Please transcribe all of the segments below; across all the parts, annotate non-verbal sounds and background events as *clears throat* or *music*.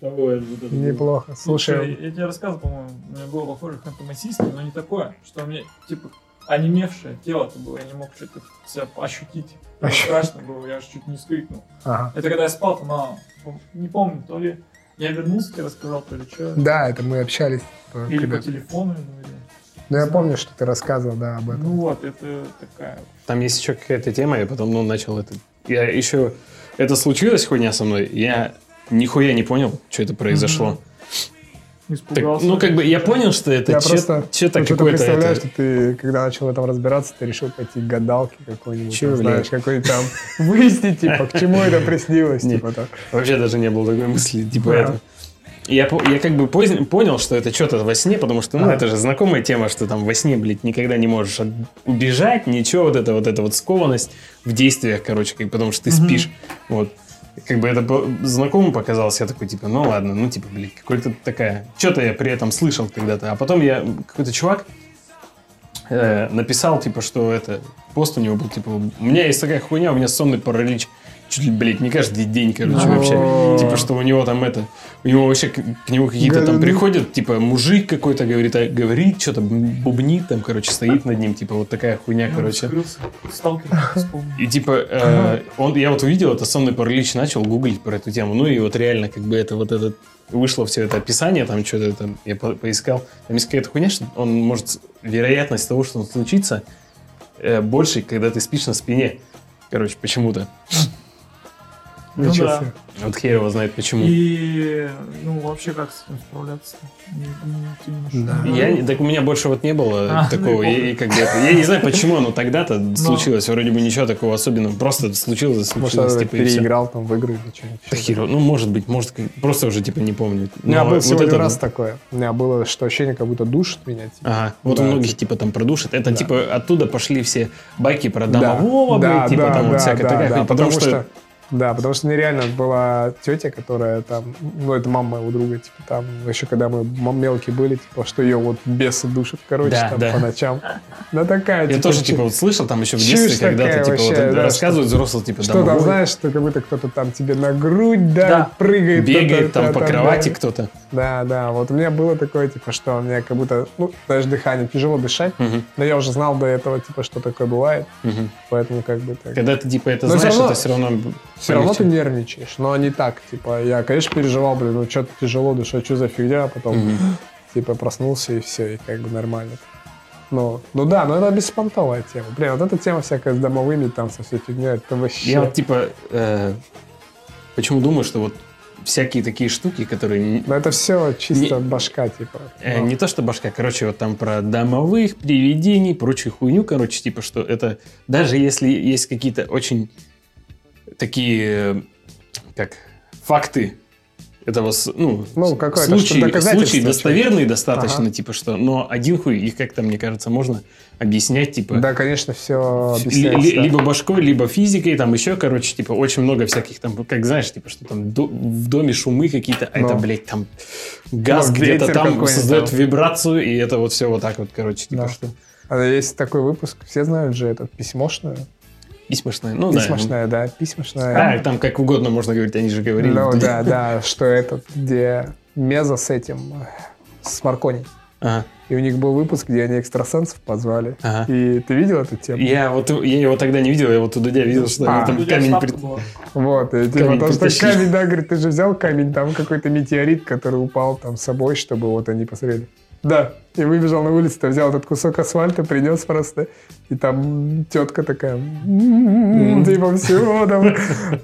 Того, вот это Неплохо. Слушай, Слушай, я тебе рассказывал, по-моему, у меня было похоже фантомасийство, но не такое, что у меня, типа, онемевшее тело-то было, я не мог что-то себя ощутить. Мне Ощу- страшно было, я аж чуть не скрикнул. ага. Это когда я спал, там, а, не помню, то ли я вернулся, тебе рассказал, то ли что. Да, это мы общались. Или когда- по телефону, ну, или- Ну, я помню, что ты рассказывал, да, об этом. Ну вот, это такая... Там есть еще какая-то тема, я потом ну, начал это. Я еще... Это случилось хуйня со мной, я нихуя не понял, что это произошло. Так, ну, как бы, я понял, что это я че- просто че-то что-то какое-то... представляю, это- что ты, когда начал в этом разбираться, ты решил пойти к гадалке какой-нибудь, блядь? знаешь, какой там, выяснить, типа, к чему это приснилось, типа, так. Вообще даже не было такой мысли, типа это. Я, я как бы поздно- понял, что это что-то во сне, потому что, ну, Ага. это же знакомая тема, что там во сне, блядь, никогда не можешь от- убежать, ничего, вот это вот эта вот скованность в действиях, короче, как, потому что ты Мгм. спишь. Вот. Как бы это знакомым показалось, я такой, типа, ну ладно, ну, типа, блядь, какой-то такая... Что-то я при этом слышал когда-то. А потом я, какой-то чувак э, написал, типа, что это... Пост у него был, типа, у меня есть такая хуйня, у меня сонный паралич. Чуть ли, блядь, не каждый день, короче, вообще. Типа, что у него там это... У него вообще к, к нему какие-то там приходят, типа, мужик какой-то говорит, а, говорит, что-то бубнит там, короче, стоит над ним, типа, вот такая хуйня, Ну, короче. *laughs* И типа, э, он, я вот увидел это сонный паралич, начал гуглить про эту тему. Ну и вот реально, как бы это вот это вышло все это описание, там что-то там я по- поискал. Там есть какая-то хуйня, что он может вероятность того, что он случится, э, больше, когда ты спишь на спине. Короче, почему-то. Ну да. Вот хер его знает почему. И, ну, вообще, как с этим справляться? Не, не, не Да. Я, не- так у меня больше вот не было А, такого. ну, И, и как бы я не знаю, почему оно тогда-то Но. случилось. Вроде бы ничего такого особенного. Просто случилось, Может, случилось. я Типа, переиграл там в игры или что-нибудь. Да хер ну, может быть, может, просто уже, типа, не помню. У меня Но был вот это- раз такое. У меня было, что ощущение, как будто душит меня. типа. Ага, вот Да, у многих, типа. там продушит. Это, Да. типа, оттуда пошли все байки про Да. домового, Да, блядь, типа, да, там вот да, всякая да, такая да, Потому что... Да, потому что нереально была тетя, которая там, ну, это мама моего друга, типа, там, еще когда мы мелкие были, типа, что ее вот бесы душат, короче, Да, там, да. по ночам. Да такая, Я тоже, типа, вот слышал там еще в детстве когда-то, такая типа, вот вообще, это да, рассказывают взрослые, типа, что там, знаешь, что как будто кто-то там тебе на грудь, да, Да. прыгает. бегает там по кровати кто-то. Да, да, вот у меня было такое, типа, что у меня как будто, ну, знаешь, дыхание, тяжело дышать, но я уже знал до этого, типа, что такое бывает, поэтому как бы так. Когда ты, типа, это знаешь, это все равно... Все равно ты нервничаешь, но не так, типа, я, конечно, переживал, блин, ну, что-то тяжело дышать, что за фигня, а потом, Мгм. типа, проснулся и все, и как бы нормально. Ну, ну да, но это беспонтовая тема. Блин, вот эта тема всякая с домовыми, там, со всей фигней, это вообще... Я вот, типа, э, почему думаю, что вот всякие такие штуки, которые Но это все чисто Не- башка, типа. Э, Не то, что башка, короче, вот там про домовых, привидений, прочую хуйню, короче, типа, что это, даже если есть какие-то очень такие, как, факты этого, ну, Ну, случаи, случаи достоверные достаточно, Ага. типа, что, но один хуй, их как-то, мне кажется, можно объяснять, типа, Да, конечно, все объясняется. ли- либо башкой, либо физикой, там еще, короче, типа, очень много всяких там, как знаешь, типа, что там до- в доме шумы какие-то, а это, Ну. блядь, там газ Ну, где-то там создает там. вибрацию, и это вот все вот так вот, короче, типа, Да. что А Есть такой выпуск, все знают же этот письмошную. Письмошное, ну да. Письмошная, да, письмошная. А, там как угодно можно говорить, они же говорили. Ну да, да, что этот, где Меза с этим, с Маркони. Ага, И у них был выпуск, где они экстрасенсов позвали. ага. И ты видел эту тему? Я вот я его тогда не видел, я вот у Дудя видел, что А. они там камень была. Вот, и типа Камень то, что камень, да, говорит, ты же взял камень, там какой-то метеорит, который упал там с собой, чтобы вот они посмотрели. Да, и выбежал на улицу, взял этот кусок асфальта, принес просто, и там тетка такая, «М-м-м», типа, все, там,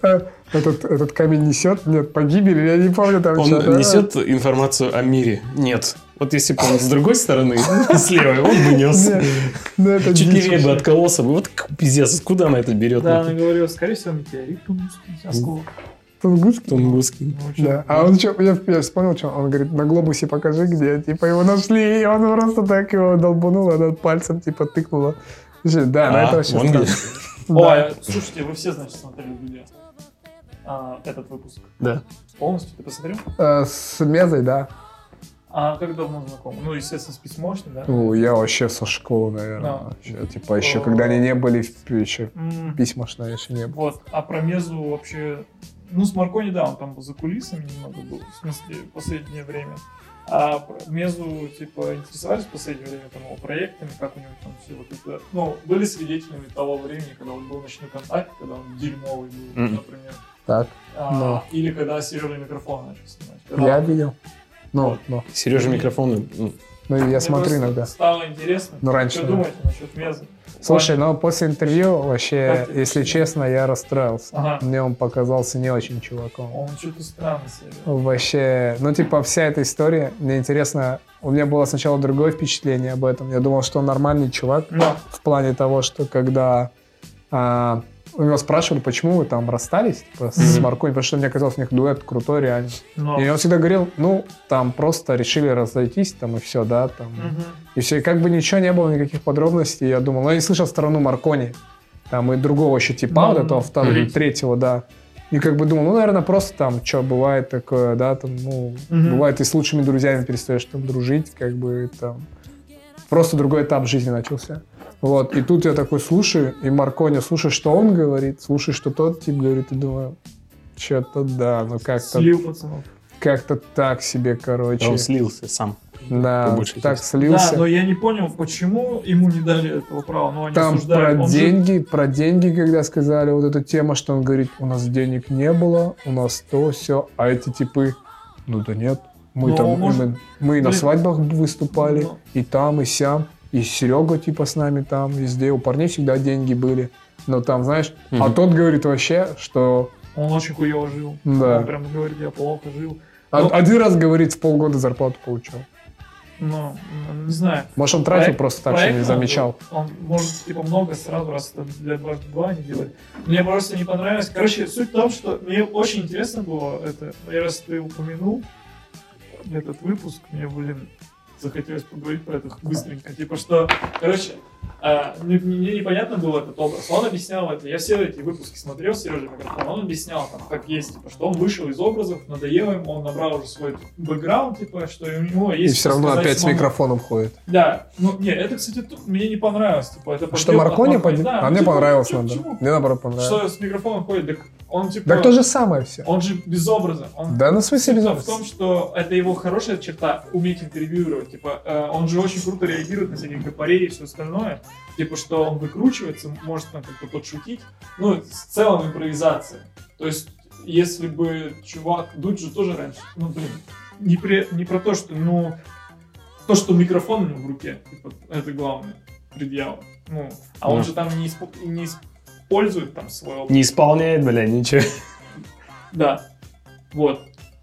э, этот, этот камень несет, нет, погибель, я не помню там Он несет информацию о мире? Нет. Вот если бы он с другой стороны, *laughs* слева, он бы нес. Ну, Чуть левее бы откололся бы. Вот пиздец, куда она это берет? Да, она говорила, скорее всего, метеорит осколок. Тунгусский? Тунгусский. Ну, чё, Да. А он что, я, я вспомнил, что он говорит, на глобусе покажи, где, типа, его нашли, и он просто так его долбанул, она пальцем, типа, тыкнула. Слушай, Да, на А, это вообще странно. где. Ой, слушайте, вы все, значит, смотрели Дудя. А, этот выпуск. Да. Полностью ты посмотрел? Э, С Мезой, да. А как давно знакомы? Ну, естественно, с письмошной, да? Ну, я вообще со школы, наверное. Да. вообще. Типа, еще О. когда они не были, в- еще М, письмошная еще не было. Вот, а про Мезу вообще Ну, с Маркони, да, он там за кулисами немного был, в смысле, в последнее время. А Мезу, типа, интересовались в последнее время там его проектами, как у него там все вот это... Ну, были свидетелями того времени, когда он был ночной контакте, когда он дерьмовый был, Мгм. например. Так, А, Но. Или когда Сережа микрофон начал снимать. Когда я он- видел. Ну, Вот. ну, Сережа микрофон. ну, ну, я Мне смотрю иногда. Стало интересно. Ну, раньше, Что да. думаете насчет Меза? Слушай, ну после интервью вообще, Как если честно, я расстроился. Ага. Мне он показался не очень чуваком. Он что-то странно себя. Вообще, ну типа вся эта история, мне интересно, у меня было сначала другое впечатление об этом. Я думал, что он нормальный чувак Но. в плане того, что когда а, у него спрашивали, почему вы там расстались типа, с Мгм. Маркони, потому что мне казалось, у них дуэт крутой реально. Но. И он всегда говорил, ну, там просто решили разойтись, там и все, да, там. Мгм. И все, и как бы ничего не было, никаких подробностей. Я думал, ну, я не слышал сторону Маркони. Там и другого еще типа, вот этого ну. второго, Мгм. третьего, да. И как бы думал, ну, наверное, просто там, что, бывает такое, да, там, ну, Мгм. бывает и с лучшими друзьями перестаешь там дружить, как бы там. Просто другой этап жизни начался. Вот, и тут я такой слушаю, и Маркони, слушай, что он говорит, слушай, что тот тип говорит, и думаю, что-то да, ну как-то Слил пацанов. как-то так себе, короче. Он слился сам. Да, так части. слился. Да, но я не понял, почему ему не дали этого права. Ну, они Там осуждают. про Он же- деньги, про деньги, когда сказали вот эта тема, что он говорит, у нас денег не было, у нас то, все, а эти типы, ну да нет, мы Ну, там, может, мы, мы и на свадьбах выступали, ну. и там, и сям, и Серега типа с нами там, везде, у парней всегда деньги были, но там, знаешь, а Мгм. тот говорит вообще, что Он очень хуево жил. Да. Он прям говорит, я плохо жил. о- Ну. один раз говорит, в полгода зарплату получал. Ну, не знаю. Может, он тратил Проект- просто так, что не проект он замечал. был. Он, может, типа, много сразу, раз это для дважды два не делать. Мне просто не понравилось. Короче, суть в том, что мне очень интересно было это. Я раз ты упомянул этот выпуск, мне, блин, захотелось поговорить про это быстренько. Типа, что, короче, а, мне, мне непонятно был этот образ. Он объяснял это. Я все эти выпуски смотрел, Сережа Микрофон. Он объяснял, там, как есть, типа, что он вышел из образов, надоело ему, он набрал уже свой бэкграунд, типа, что у него И есть... все что равно сказать опять с микрофоном ходит. Да, ну не, это, кстати, тут мне не понравилось. Типа, это Что Маркони поднял? Да, А мне типа, понравилось, наоборот. почему? Мне наоборот понравилось. Что с микрофоном ходит, так он типа. Так то же самое все. Он же без образа. Он, Да, ну в смысле без образа. в том, что это его хорошая черта, уметь интервьюировать. Типа, э, он же очень круто реагирует на всяких гопарей и все остальное. Типа, что он выкручивается, может там как-то подшутить. Ну, в целом импровизация. То есть, если бы чувак, Дудь же тоже раньше, ну, блин, не, при, не про то, что, ну, то, что микрофон у него в руке, типа, это главное, предъява. Ну, а он Ну. же там не, испо- не использует там свой опыт. Не исполняет, бля, ничего. Да. Вот.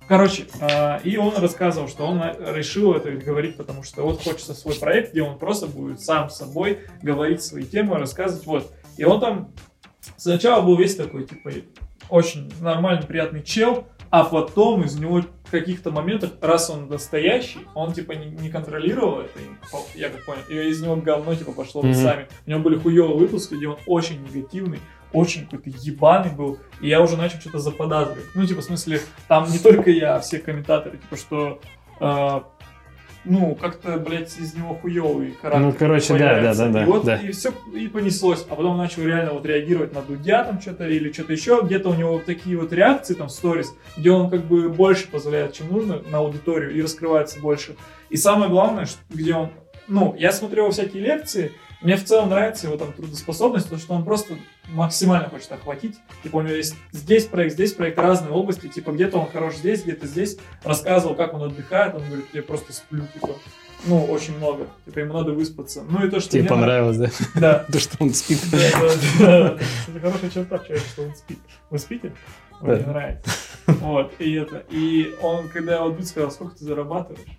Короче, а, и он рассказывал, что он на- решил это говорить, потому что вот хочется свой проект, где он просто будет сам с собой говорить свои темы, рассказывать. Вот. И он там сначала был весь такой, типа, очень нормальный, приятный чел, а потом из него в каких-то моментах, раз он настоящий, он типа не, не контролировал это, я как понял, и из него говно типа пошло Мгм. сами. У него были хуёвые выпуски, где он очень негативный, очень какой-то ебаный был, и я уже начал что-то заподозривать. Ну, типа, в смысле, там не только я, а все комментаторы, типа, что, э, ну, как-то, блядь, из него хуёвый характер. Ну, короче, да, появляется. да, да, И вот, да. и все, и понеслось. А потом начал реально вот реагировать на Дудя там что-то или что-то еще. Где-то у него вот такие вот реакции там сторис, где он как бы больше позволяет, чем нужно на аудиторию и раскрывается больше. И самое главное, где он, ну, я смотрел всякие лекции, мне в целом нравится его там трудоспособность, потому что он просто максимально хочет охватить. Типа у него есть здесь проект, здесь проект, разные области. Типа где-то он хорош здесь, где-то здесь. Рассказывал, как он отдыхает. Он говорит, я просто сплю, типа. Ну, очень много. Типа ему надо выспаться. Ну и то, что Тебе мне понравилось, да? Да. *laughs* То, что он спит. Это хорошая черта в человеке, что он спит. Вы спите? Мне нравится. Вот, и это. И он, когда вот Дудь сказал, сколько ты зарабатываешь?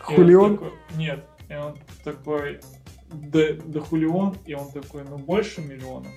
Хулион? Нет. И он такой, да, да хулион. И он такой, ну больше миллиона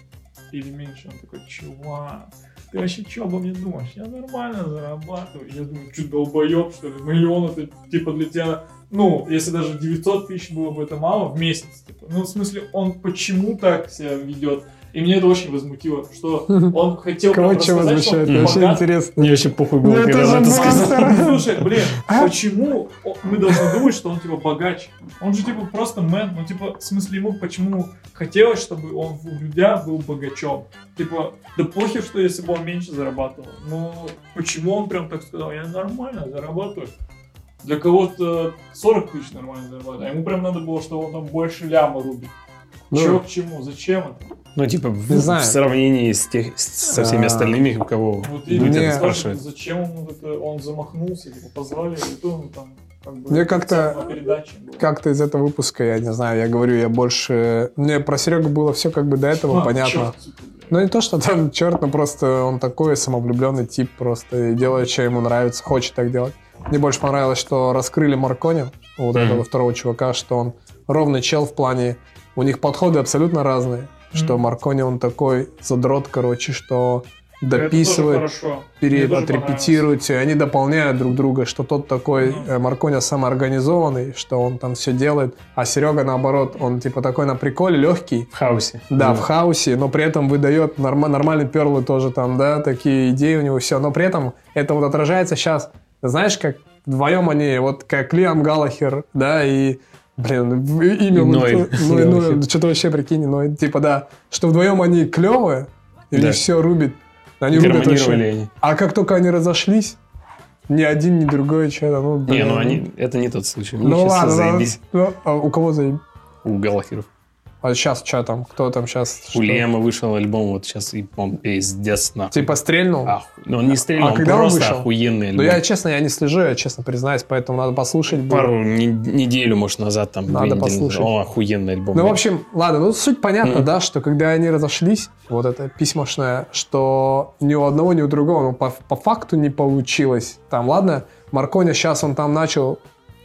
или меньше? Он такой, чувак, ты вообще что обо мне думаешь? Я нормально зарабатываю. Я думаю, что долбоеб, что ли? Миллион это типа для тебя, ну, если даже 900 тысяч было бы это мало в месяц. Типа. Ну, в смысле, он почему так себя ведет? И меня это очень возмутило, что он *laughs* хотел Кого что возмущает? он Вообще интересно. Мне вообще похуй было, Ну, это когда же он это сказал. *laughs* Слушай, блин, *laughs* А? почему мы должны думать, что он типа богаче? Он же типа просто мэн, ну типа, в смысле ему почему хотелось, чтобы он у Дудя был богачом? Типа, да похер, что если бы он меньше зарабатывал. Ну, почему он прям так сказал, я нормально зарабатываю? Для кого-то 40 тысяч нормально зарабатывает, а ему прям надо было, чтобы он там больше ляма рубит. Ну. Чё к чему? Зачем это? Ну, типа, в, Не знаю. в сравнении с тех, с- со всеми А. остальными, кого Вот Дудь именно Не. это спрашивают, зачем ему это, он замахнулся, типа, позвали, и то он там как бы... Мне как-то-. Как-то из этого выпуска, я не знаю, я говорю, я больше... Мне про Серегу было все как бы до этого А, понятно. типа. Ну не то, что там черт, но просто он такой самовлюбленный тип просто делает, что ему нравится, хочет так делать. Мне больше понравилось, что раскрыли Маркони, вот Мгм. этого второго чувака, что он ровный чел в плане... У них подходы абсолютно разные. Что. Маркони, он такой задрот, короче, что дописывает, отрепетируют, и они дополняют друг друга, что тот такой Мгм. э, Марконя самоорганизованный, что он там все делает, а Серега наоборот, он типа такой на приколе, легкий, в хаосе. да, Ну, в хаосе, но при этом выдает норм- нормальные перлы тоже там, да, такие идеи у него, все. Но при этом это вот отражается сейчас, знаешь, как вдвоем они, вот как Лиам Галлахер, да, и, блин, имя... И *laughs* Ной. ну. Ной, что-то вообще, прикинь, ну, типа, да, что вдвоем они клевые, и Да. все рубит. Они рубят вообще. они. А как только они разошлись, ни один, ни другой, что-то, ну, Не, блин. ну они, это не тот случай. Ну ладно, заебись. Ну, а у кого заебись? У Галахеров. А сейчас что там? Кто там сейчас? У Лема вышел альбом, вот сейчас, и он пиздец нахуй. Типа стрельнул? Ах, ну он не стрельнул, А он когда он просто вышел? охуенный Ну, альбом. я, честно, я не слежу, я честно признаюсь, поэтому надо послушать. Пару не- неделю, может, назад там. Надо послушать. О, охуенный альбом. Ну, в общем, ладно, ну, суть понятна, Мгм. да, что когда они разошлись, вот это письмошное, что ни у одного, ни у другого, ну, по, по факту не получилось. Там, ладно, Марконя сейчас он там начал...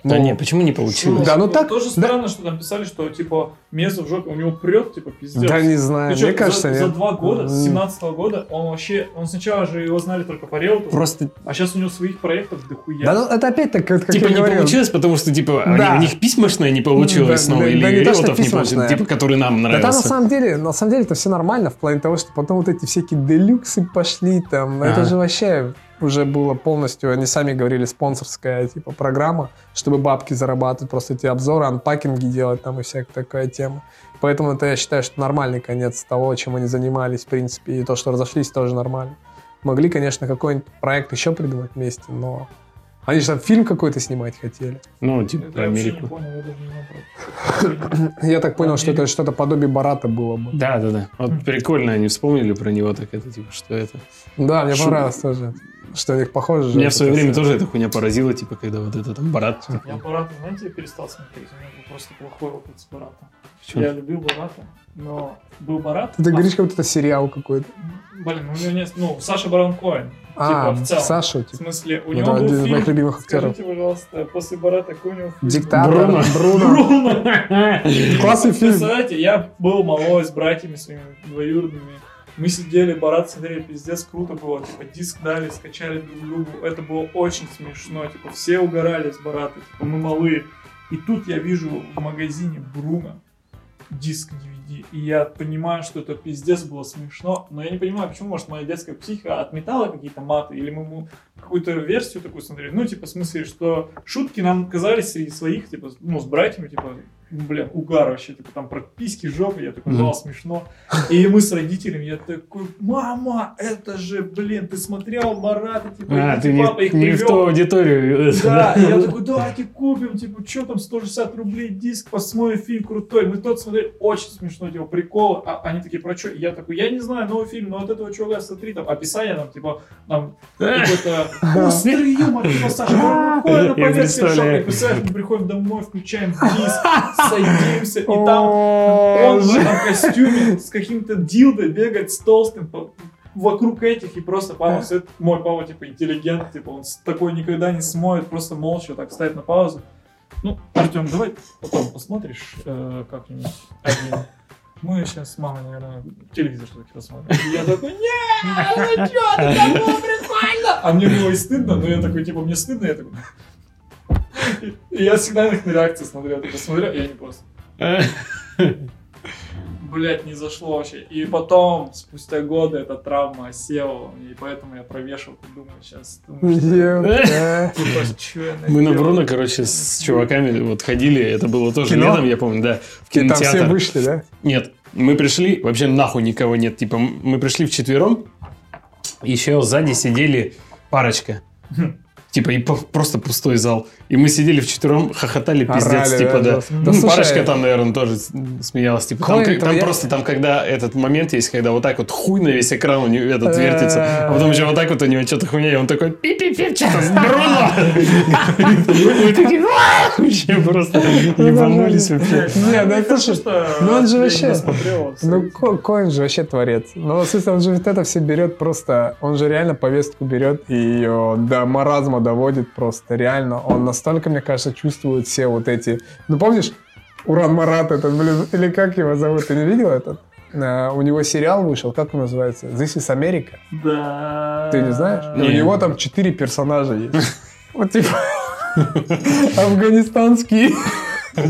Да ну, не, почему не получилось? Да, ну так- Тоже да. странно, что там писали, что типа место в жопе, у него прет, типа пиздец. Да не знаю, Ну чё, мне кажется, за, за нет. два года, с М. 17 года, он вообще, он сначала же его знали только по Реуту, Просто, а сейчас у него своих проектов дохуя. Да, ну, это опять так, как, как типа, я не говорил. получилось, потому что, типа, они- Да. у них письмошное не получилось Да, снова, да, или да не Реутов не получилось, типа, который нам Да там на самом деле, на самом деле это все нормально в плане того, что потом вот эти всякие делюксы пошли там. Это Ага. же вообще уже было полностью, они сами говорили, спонсорская типа программа, чтобы бабки зарабатывать, просто эти обзоры, анпакинги делать там и всякая такая тема. Поэтому это я считаю, что нормальный конец того, чем они занимались, в принципе, и то, что разошлись, тоже нормально. Могли, конечно, какой-нибудь проект еще придумать вместе, но они же там фильм какой-то снимать хотели. Ну, типа, Это про я Америку. понял, я так понял, что это что-то подобие Барата было бы. Да, да, да. Вот прикольно они вспомнили про него, так это, типа, что это. Да, мне понравилось тоже, что у них похоже. же Меня в свое время тоже эта хуйня поразила, типа, когда вот это там Барат. типа, Я Барата, знаете, я перестал смотреть, у меня был просто плохой опыт с Барата. Я любил Барата, но был Барат. Ты а- говоришь, как будто это сериал какой-то. Блин, у него нет, ну, Саша Барон Коэн. А, типа, в целом. Саша, В типа. смысле, у него один был из фильм, моих любимых актеров. Скажите, пожалуйста, после Барата какой у него фильм? Диктатор. Бруно. Бруно. Бруно. Классный фильм. Представляете, я был малой с братьями своими двоюродными. Мы сидели, Барат смотрели, пиздец, круто было. Типа, диск дали, скачали друг другу. Это было очень смешно. Типа, все угорали с Барата. Типа, мы малые. И тут я вижу в магазине Бруно диск DVD. И я понимаю, что это пиздец было смешно. Но я не понимаю, почему, может, моя детская психика отметала какие-то маты. Или мы какую-то версию такую смотрели. Ну, типа, в смысле, что шутки нам казались среди своих, типа, ну, с братьями, типа, ну, блин, угар вообще, типа, там про письки, жопы, я такой, да, смешно. И мы с родителями, я такой, мама, это же, блин, ты смотрел Марата, типа, А, и ты не, папа их не в привел». ту аудиторию. Да, и я такой, давайте купим, типа, что там, 160 рублей диск, посмотрим фильм крутой. Мы тот смотрели, очень смешно, типа, прикол. А они такие, про что? Я такой, я не знаю, новый фильм, но от этого чувака, смотри, там, описание нам, типа, там, какой-то острый юмор, типа, Саша, на представляю. шока. Мы приходим домой, включаем диск, садимся, и там он в этом костюме с каким-то дилдой бегает с толстым вокруг этих, и просто папа сидит, мой папа, типа, интеллигент, типа, он такой никогда не смоет, просто молча так ставит на паузу. Ну, Артем, давай потом посмотришь э, как-нибудь один. Мы сейчас с мамой, наверное, телевизор что-то посмотрим. Я такой, нет, ну ты там *laughs* было прикольно. А мне было и стыдно, но я такой, типа, мне стыдно, я такой... Я всегда на их на реакции смотрю, я такой смотрю, и они просто... блядь, не зашло вообще. И потом, спустя годы, эта травма осела, и поэтому я провешал, думаю, сейчас, типа, я Мы на? Бруно, короче, с чуваками вот ходили, это было тоже летом, я помню, да, в И там все кинотеатр. вышли, да? Нет, мы пришли, вообще нахуй никого нет. Типа, мы пришли вчетвером, еще сзади сидели парочка. *laughs* Типа, и просто пустой зал. И мы сидели вчетвером, хохотали, пиздец, Орали, типа, да, да. Ну, Да, слушай, парочка там, наверное, тоже смеялась. Типа, там, там просто, там, когда этот момент есть, когда вот так вот хуй на весь экран у него этот вертится, а потом еще вот так вот у него что-то хуйня, и он такой, пи-пи-пи, что-то Бруно! *laughs* Мы такие, вообще просто ебанулись вообще. Не, ну это что ну он же вообще-. Ну, Ко- Коэн же вообще творец. Ну, в смысле, он же вот это все берет просто... Он же реально повестку берет и ее до маразма доводит просто. Реально, он настолько, мне кажется, чувствует все вот эти... Ну, помнишь, Уран Марат этот, блин, или как его зовут? Ты не видел этот? Э, У него сериал вышел, как он называется? This is America. Да. Ты не знаешь? И у Не. него там четыре персонажа есть. Вот типа *laughs* афганистанский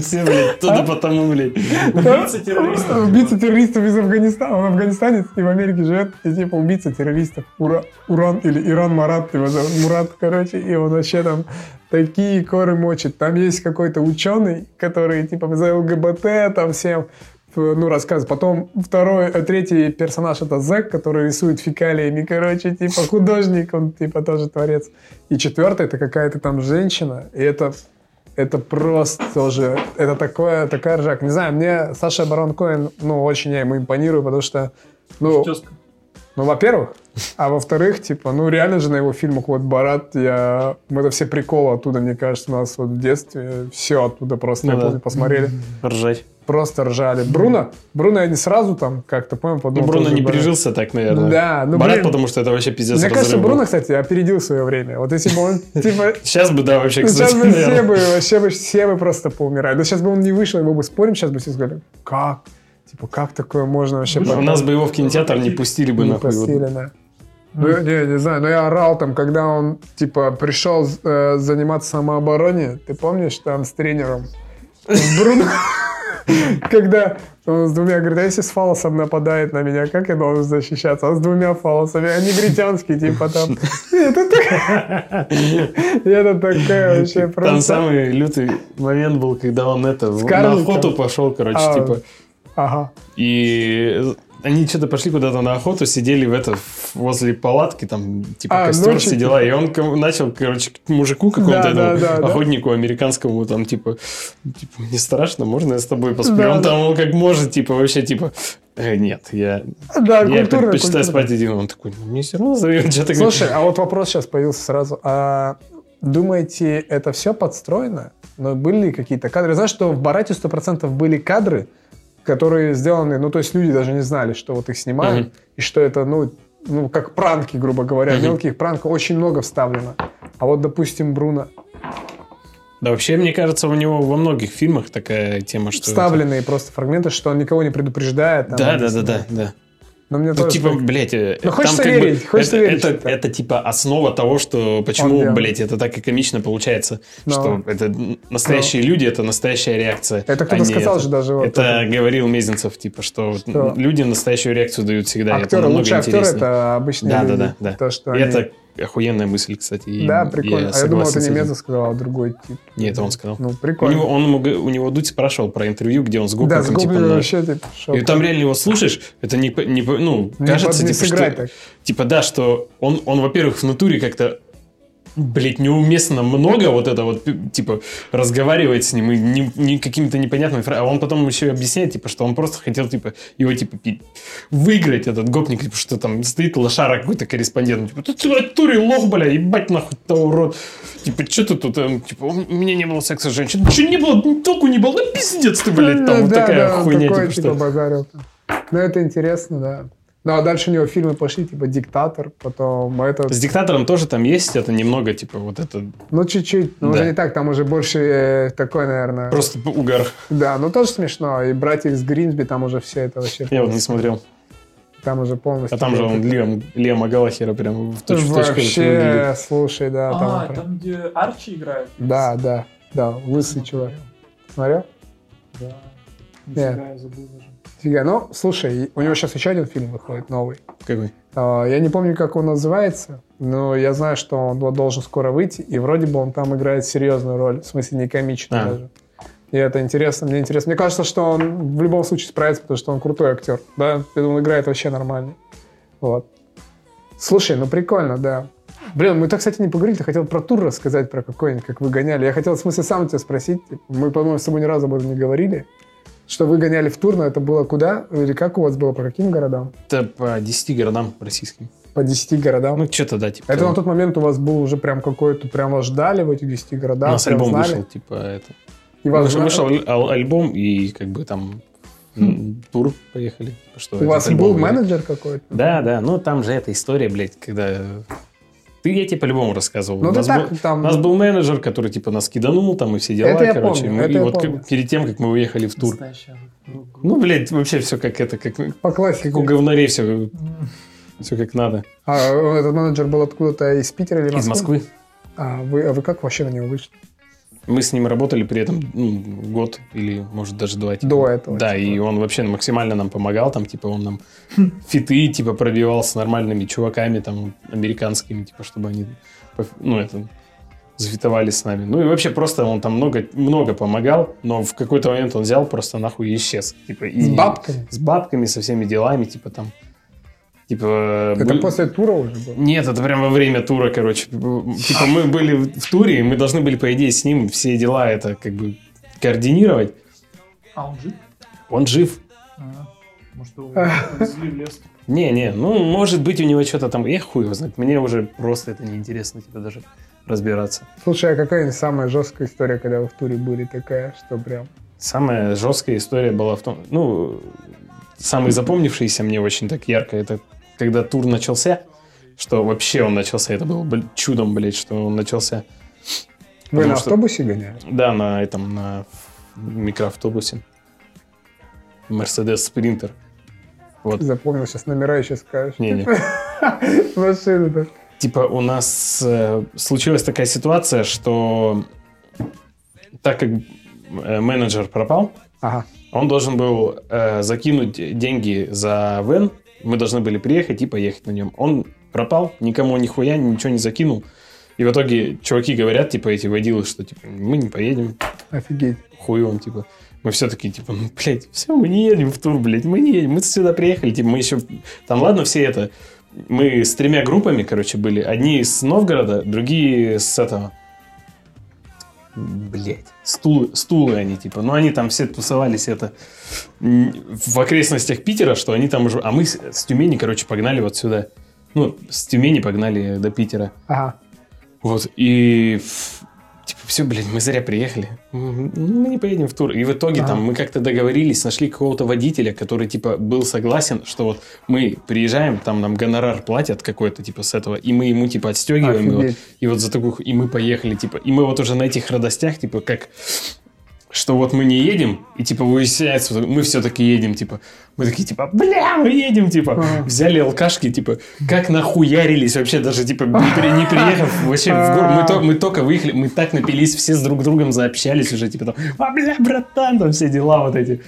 Все, блядь, туда потому, блядь. Убийца террористов. Убийца террористов из Афганистана. Он афганистанец и в Америке живет. И типа убийца террористов. Ура, Уран или Иран Марат его зовут. Мурат, короче. И он вообще там такие коры мочит. Там есть какой-то ученый, который типа за ЛГБТ там всем ну, рассказывает. Потом второй, э, третий персонаж это Зэк, который рисует фекалиями, короче, типа художник, он типа тоже творец. И четвертый это какая-то там женщина, и это это просто тоже, это такое, такая ржак. Не знаю, мне Саша Барон Коэн, ну, очень я ему импонирую, потому что, ну, ну, во-первых, а во-вторых, типа, ну, реально же на его фильмах, вот, Барат, я, мы это все приколы оттуда, мне кажется, у нас вот в детстве, все оттуда просто, Ну да. помню, посмотрели, Ржать. Просто ржали. Бруно, Бруно я не сразу там как-то, понял, Ну, подумал. Бруно тоже не Барат. прижился так, наверное. Да, ну, Барат, блин. потому что это вообще пиздец Мне кажется, был. Бруно, кстати, опередил свое время. Вот если бы он, *laughs* типа, Сейчас бы, да, вообще, Сейчас кстати, бы все бы, вообще бы все бы просто поумирали. Да сейчас бы он не вышел, мы бы спорим, сейчас бы все сказали, как? Типа, как такое можно вообще У нас бы его в кинотеатр не пустили бы, не нахуй. вот. пустили, да. Ну, не, не знаю, но я орал там, когда он, типа, пришел э, заниматься самообороне, ты помнишь, там с тренером? *laughs* Бруно, когда он с двумя, говорит, а если с фалосом нападает на меня, как я должен защищаться? А с двумя фалосами, а негритянский, типа там. Это так- это такая вообще Там просто... самый лютый момент был, когда он это, на охоту пошел, короче, А. типа. Ага. И они что-то пошли куда-то на охоту, сидели в это, возле палатки, там, типа, А, костер, ночью, все дела. И он начал, короче, к мужику какому-то, Да, да, да, да. охотнику американскому, там, типа, типа, не страшно, можно я с тобой посплю? Да, он да. там, как может, типа, вообще, типа, «Э, нет, я, Да, я культура, предпочитаю культура. спать один. Он такой, ну, мне все равно зовет, что-то Слушай, а вот вопрос сейчас появился сразу. А думаете, это все подстроено? Но были ли какие-то кадры? Знаешь, что в Барате 100% были кадры, которые сделаны, ну, то есть люди даже не знали, что вот их снимают, Мгм. и что это, ну, ну, как пранки, грубо говоря, Мгм. мелких пранков очень много вставлено. А вот, допустим, Бруно, Да, вообще, мне кажется, у него во многих фильмах такая тема, что... это- вставленные просто фрагменты, что он никого не предупреждает. там, Да, да, да, да, да. Но мне Ну, тоже типа, так- блядь, э, Ну, хочется там как бы верить, хочется это, верить, это, что-то. это, типа основа того, что почему, делает. блядь, это так и комично получается, Ну. что это настоящие люди, это настоящая реакция. Это а кто-то не сказал это. же даже вот Это говорил Мезенцев, типа, что, Что? люди настоящую реакцию дают всегда. это актеры, намного лучшие актеры это обычные Да, да, люди. да, да. То, что И они- это охуенная мысль, кстати. Да, прикольно. а я думал, это не. Меза сказал, а другой тип. Не, это он сказал. Ну, У прикольно. него, он, у него Дудь спрашивал про интервью, где он с да, гопником, с типа, Гоблином на- вообще, типа, шок. И там реально его слушаешь, это не, не ну, Не кажется, под- не типа, что, так. типа, да, что он, он, во-первых, в натуре как-то, блядь, неуместно много вот это вот, типа, разговаривает с ним и не, не какими-то непонятными фразами, а он потом еще и объясняет, типа, что он просто хотел, типа, его, типа, выиграть, этот гопник, типа, что там стоит лошара какой-то корреспондент, типа, ты натуре лох, бля, ебать нахуй, ты урод. Типа, что ты тут, эм, типа, у меня не было секса с женщиной, ничего не было, толку не было, да пиздец ты, блядь, там вот Да, такая да, хуйня, такой, типа, типа, что... базарил. Ну, это интересно, да. Ну, а дальше у него фильмы пошли, типа, «Диктатор», потом это... С диктатором тоже там есть это немного, типа, вот это Ну, чуть-чуть. Ну, Да. уже не так, там уже больше э, такой, наверное... просто угар. Да, ну, тоже смешно. И «Братья из Гринсби», там уже все это вообще... Я вот не смотрел. Там уже полностью... А там же он Лиам, Лиама Галахера прям в точку. Вообще, слушай, да, там... А, прям- там, где Арчи играет? Да, да, да, лысый чувак. Смотрел? Да. Нет. Нифига, я забыл даже. Фига. Ну, слушай, у него сейчас еще один фильм выходит, новый. Какой? А, Я не помню, как он называется, но я знаю, что он должен скоро выйти, и вроде бы он там играет серьезную роль, в смысле не комичную А. даже. И это интересно, мне интересно. Мне кажется, что он в любом случае справится, потому что он крутой актер. Да, он играет вообще нормально. Вот. Слушай, ну прикольно, да. Блин, мы так, кстати, не поговорили. Ты хотел про тур рассказать, про какой-нибудь, как вы гоняли. Я хотел, в смысле, сам тебя спросить. Мы, по-моему, с тобой ни разу об этом не говорили. Что вы гоняли в тур, но это было куда? Или как у вас было? По каким городам? Это по 10 городам российским. По 10 городам? Ну, что-то, да, типа. Это того. на тот момент у вас был уже прям какой-то, прям вас ждали в этих 10 У городах? нас прям альбом знали? вышел, типа, это. И вас Вышел, знали? вышел аль- ал- альбом, и как бы там м, тур поехали. Что У вас был менеджер какой-то? Да, да, ну там же эта история, блядь, когда... Ты, я тебе по-любому рассказывал. Ну, у, нас так был, там- у нас был менеджер, который, типа, нас киданул там и все дела, Это я короче. помню, мы- это и я вот помню. как- перед тем, как мы уехали в тур. Ну, блядь, вообще все как это, как, как По классике. у говнарей все, все как надо. А этот менеджер был откуда-то из Питера или Из Москвы. А вы, а вы как вообще на него вышли? Мы с ним работали при этом ну, год или, может, даже два. типа. До этого, Да, типа. и он вообще максимально нам помогал, там, типа, он нам фиты, типа, пробивал с нормальными чуваками, там, американскими, типа, чтобы они, ну, это, зафитовали с нами. Ну, и вообще просто он там много, много помогал, но в какой-то момент он взял просто нахуй и исчез. Типа, и- С бабками? С бабками, со всеми делами, типа, там, типа... Это были- после тура уже было? Нет, это прям во время тура, короче. Типа мы были в туре, и мы должны были, по идее, с ним все дела это как бы координировать. А он жив? Он жив. А, Может, его в лес. Не-не, ну, может быть, у него что-то там... Я хуй его знает. Мне уже просто это неинтересно, типа, даже разбираться. Слушай, а какая самая жесткая история, когда вы в туре были такая, что прям... Самая жесткая история была в том... Ну, самый запомнившийся мне очень так ярко, это когда тур начался, что вообще он начался, это было чудом, блядь, что он начался. Вы Потому на что- автобусе гоняли? Да, на этом, на микроавтобусе. Мерседес Спринтер. Вот. Запомнил, сейчас номера еще скажешь. Не-не. *laughs* Машина-то. Типа у нас э, случилась такая ситуация, что так как э, менеджер пропал, Ага. он должен был э, закинуть деньги за вен. Мы должны были приехать и поехать на нем. Он пропал, никому нихуя, ничего не закинул. И в итоге чуваки говорят, типа, эти водилы, что, типа, мы не поедем, Офигеть. хуй он, типа. Мы все такие, типа, ну, блядь, все, мы не едем в тур, блядь, мы не едем, мы сюда приехали, типа, мы еще... Там, ладно, все это... Мы с тремя группами, короче, были. Одни из Новгорода, другие с этого... Блять, стулы, стулы они, типа. Ну, они там все тусовались, это... В окрестностях Питера, что они там уже... А мы с, с Тюмени, короче, погнали вот сюда. Ну, с Тюмени погнали до Питера. Ага. Вот, и все, блин, мы зря приехали. Мы не поедем в тур. И в итоге Ага. там мы как-то договорились, нашли какого-то водителя, который, типа, был согласен, что вот мы приезжаем, там нам гонорар платят какой-то, типа, с этого, и мы ему, типа, отстегиваем его. Офигеть. И вот за такую... И мы поехали, типа, и мы вот уже на этих радостях, типа, как что вот мы не едем, и типа выясняется, мы все-таки едем, типа, мы такие, типа, бля, мы едем, типа, взяли алкашки, типа, как нахуярились вообще, даже, типа, не, при- не приехав вообще в город, мы, то- мы только выехали, мы так напились, все с друг другом заобщались уже, типа, там, а, бля, братан, там все дела вот эти.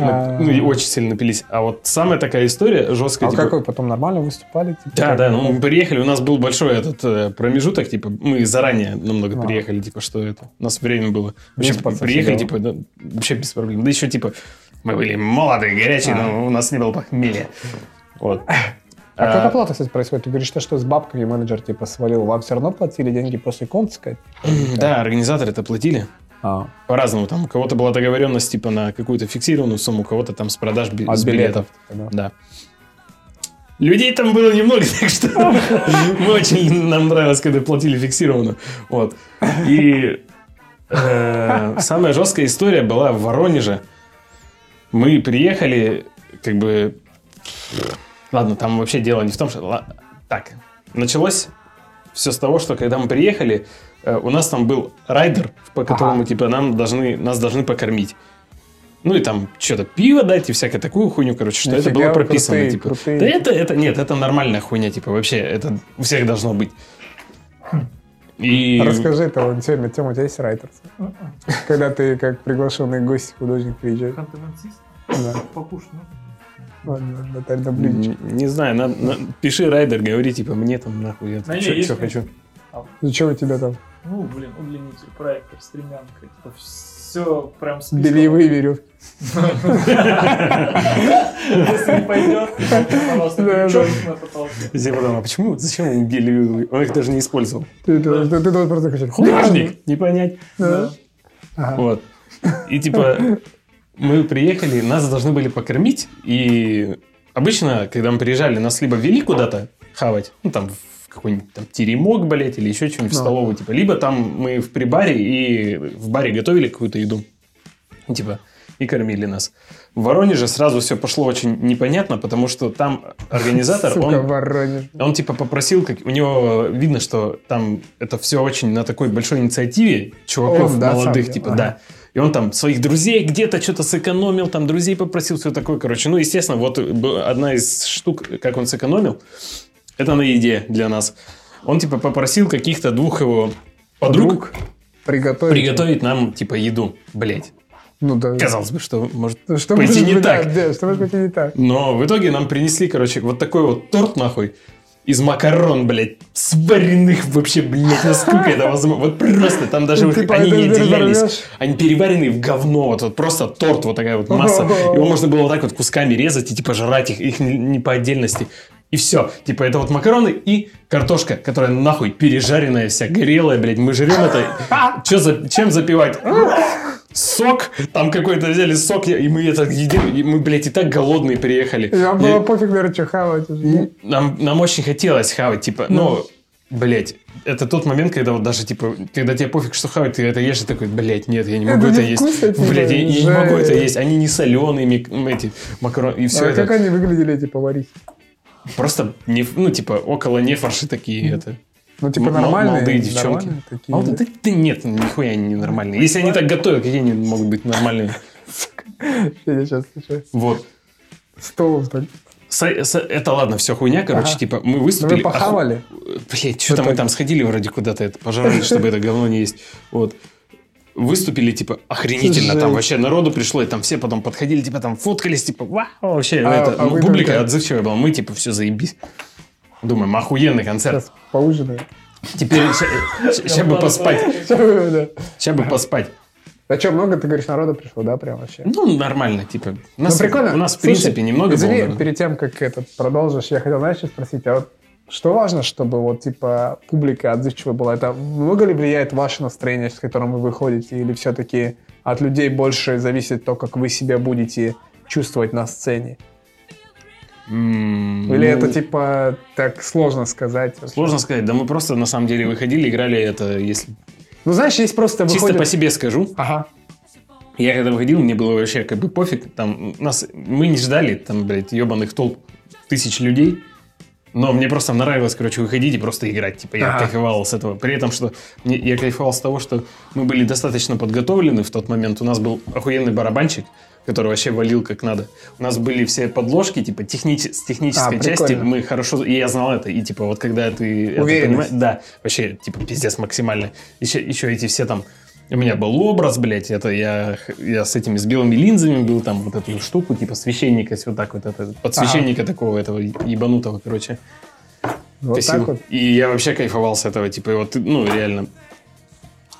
А. ну, и очень сильно напились. А вот самая такая история жесткая, А типа, как вы потом нормально выступали? Типа, да, как да, ну мы приехали, у нас был большой этот э, промежуток, типа, мы заранее намного А. приехали, типа, что это, у нас время было. Вообще, приехали, типа, да, вообще без проблем. Да еще, типа, мы были молодые, горячие, А. но у нас не было похмелья. Вот. А как А, оплата, кстати, происходит? Ты говоришь, что, что с бабками менеджер типа свалил. Вам все равно платили деньги после конца? Да, организаторы это платили. А, По-разному. Там у кого-то была договоренность, типа, на какую-то фиксированную сумму, у кого-то там с продаж би- от с билетов. типа, да. Да. Людей там было немного, *laughs* так что *laughs* мы очень нам нравилось, когда платили фиксированно. Вот. И э, самая жесткая история была в Воронеже. Мы приехали, как бы... Ладно, там вообще дело не в том, что... Так, началось все с того, что когда мы приехали, у нас там был райдер, по которому, Ага. типа, нам должны, нас должны покормить. Ну и там что-то пиво дать и всякую такую хуйню, короче, что это Нифига было прописано. крутые, типа. крутые. Да это, это, нет, это нормальная хуйня, типа, вообще, это у всех должно быть. И... Расскажи это, вот, Тёма, Тёма, у тебя есть райтерс? Когда ты как приглашенный гость, художник приезжает. Да. Покушать, ну. Ладно, Наталья Не знаю, на- на- пиши райдер, говори, типа, мне там нахуй, я что хочу. Ну что у тебя там? Ну, блин, удлинитель, проектор, стремянка. Типа, все прям списано. Бельевые веревки. Если не пойдет, пожалуйста, да. на потолке. Я подумал, а почему, зачем он били? Он их даже не использовал. Ты, ты, ты, ты должен просто кричать. Художник, не понять. Вот. И типа мы приехали, нас должны были покормить, и обычно, когда мы приезжали, нас либо вели куда-то хавать, ну там в какой-нибудь там теремок, блядь, или еще что-нибудь в столовую, типа, либо там мы в прибаре и в баре готовили какую-то еду, типа, и кормили нас. В Воронеже сразу все пошло очень непонятно, потому что там организатор, *laughs* Сука, он Воронеж. он типа попросил, как у него видно, что там это все очень на такой большой инициативе чуваков Он, да, молодых, сам, типа, ага. да. И он там своих друзей где-то что-то сэкономил, там друзей попросил, все такое, короче. Ну, естественно, вот одна из штук, как он сэкономил, это на еде для нас. Он типа попросил каких-то двух его подруг, Приготовить. приготовить нам типа еду, блять. Ну да. Казалось бы, что может Ну, Что пойти не быть, так. да, да, что может быть и не так? Но в итоге нам принесли, короче, вот такой вот торт, нахуй, из макарон, блядь, сваренных вообще, блядь, насколько это возможно. Вот просто, там даже вот Типа, они не отделялись. Они переваренные в говно, вот, вот просто торт, вот такая вот масса. Его можно было вот так вот кусками резать и типа жрать их, их не по отдельности. И все. Типа это вот макароны и картошка, которая нахуй пережаренная вся, горелая, блядь. Мы жрем это. *laughs* Чё за, чем запивать? Сок, там какой-то взяли сок, и мы это едим, и мы, блядь, и так голодные приехали. Нам Я- было пофиг, наверное, что хавать нам, нам очень хотелось хавать, типа, ну, блять, это тот момент, когда вот даже, типа, когда тебе пофиг, что хавать, ты это ешь, и такой, блять, нет, я не Это могу это, не есть. вкусно, типа, блять, я, я не могу это есть. Они не соленые, эти макароны, и все А это. как они выглядели, эти поварихи? Просто, не, ну, типа, около не фарши такие, это. Ну, типа нормальные? молодые девчонки. нормальные такие, А вот да? да, нет, нихуя они не нормальные. Если они так готовят, какие они могут быть нормальные? Я сейчас слушаю. Вот. Стол так. С- с- это ладно, все хуйня, короче, Ага. типа, мы Ну, выступили. вы похавали? Блять, что-то мы там сходили вроде куда-то, это пожрали, чтобы это говно не есть. Вот. Выступили, типа, охренительно. Там Жесть. вообще народу пришло, и там все потом подходили, типа, там фоткались, типа, вау, вообще, А- это, а ну, публика только- отзывчивая была. Мы, типа, все заебись. Думаем, охуенный концерт. Сейчас поужинаем. Теперь сейчас бы поспать. *laughs* Сейчас бы поспать. А что, много, ты говоришь, народу пришло, да, прям вообще? Ну, нормально, типа. У нас, ну, прикольно. У нас, в Слушай, принципе, немного извини, было, перед тем, как этот продолжишь, я хотел, знаешь, спросить, а вот что важно, чтобы вот, типа, публика отзывчивая была? Это много ли влияет ваше настроение, с которым вы выходите, или все-таки от людей больше зависит то, как вы себя будете чувствовать на сцене? М, Или ну, это, типа, так сложно сказать? Сложно сказать. Да мы просто, на самом деле, выходили, играли это, если... Ну, знаешь, есть просто Чисто выходит... по себе скажу. Ага. Я когда выходил, мне было вообще как бы пофиг. Там нас, мы не ждали, там, блядь, ебаных толп тысяч людей. Но мне просто нравилось, короче, выходить и просто играть. Типа, я Ага. кайфовал с этого. При этом, что мне, я кайфовал с того, что мы были достаточно подготовлены в тот момент. У нас был охуенный барабанщик, который вообще валил как надо. У нас были все подложки, типа, технич- с технической А, части. прикольно. Мы хорошо... И я знал это. И, типа, вот когда ты это Уверенность. понимаешь... Да, вообще, типа, пиздец максимально. Еще, еще эти все там... У меня был образ, блядь, это я, я с этими, с белыми линзами был, там, вот эту штуку, типа, священника, вот так вот, это, подсвященника такого, этого ебанутого, короче, Вот косил. так вот. И я вообще кайфовал с этого, типа, вот, ну, реально.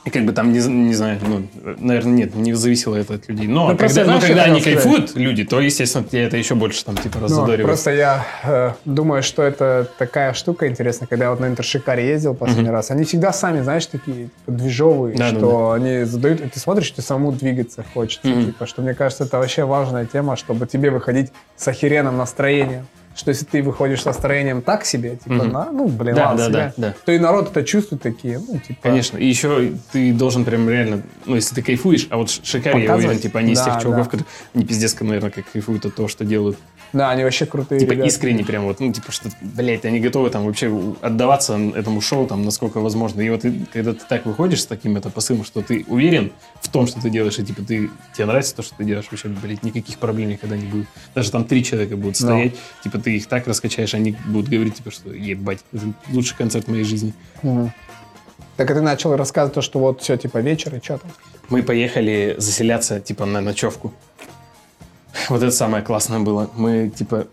И как бы там, не, не знаю, ну, наверное, нет, не зависело это от людей. Но Ну, просто когда, но знаешь, когда что они сказать? кайфуют, люди, то, естественно, тебя это еще больше там, типа, Ну, раззадоривает. просто я э, думаю, что это такая штука интересная, когда я вот на Интершикаре ездил последний раз, они всегда сами, знаешь, такие типа, движовые, Да, да, что они задают, и ты смотришь, ты самому двигаться хочется, Мгм. типа, что мне кажется, это вообще важная тема, чтобы тебе выходить с охеренным настроением. Что если ты выходишь с настроением так себе, типа, Мгм. на, ну, блин, Да, ладно да, себе, да, да. то и народ это чувствует такие, ну, типа... Конечно. И еще ты должен прям реально, ну, если ты кайфуешь, а вот Шикари, я уверен, типа, они из Да, тех чуваков, да. которые, они пиздец, наверное, как кайфуют от того, что делают. Да, они вообще крутые Типа ребята. искренне прям вот, ну, типа, что, блядь, они готовы там вообще отдаваться этому шоу там, насколько возможно. И вот и когда ты так выходишь с таким это посылом, что ты уверен в том, что ты делаешь, и типа ты, тебе нравится то, что ты делаешь, вообще, блядь, никаких проблем никогда не будет. Даже там три человека будут Но. стоять, типа ты их так раскачаешь, они будут говорить, типа, что ебать, это лучший концерт моей жизни. Мгм. Так и ты начал рассказывать то, что вот все, типа, вечер, и что там? Мы поехали заселяться, типа, на ночевку. Вот это самое классное было. Мы, типа,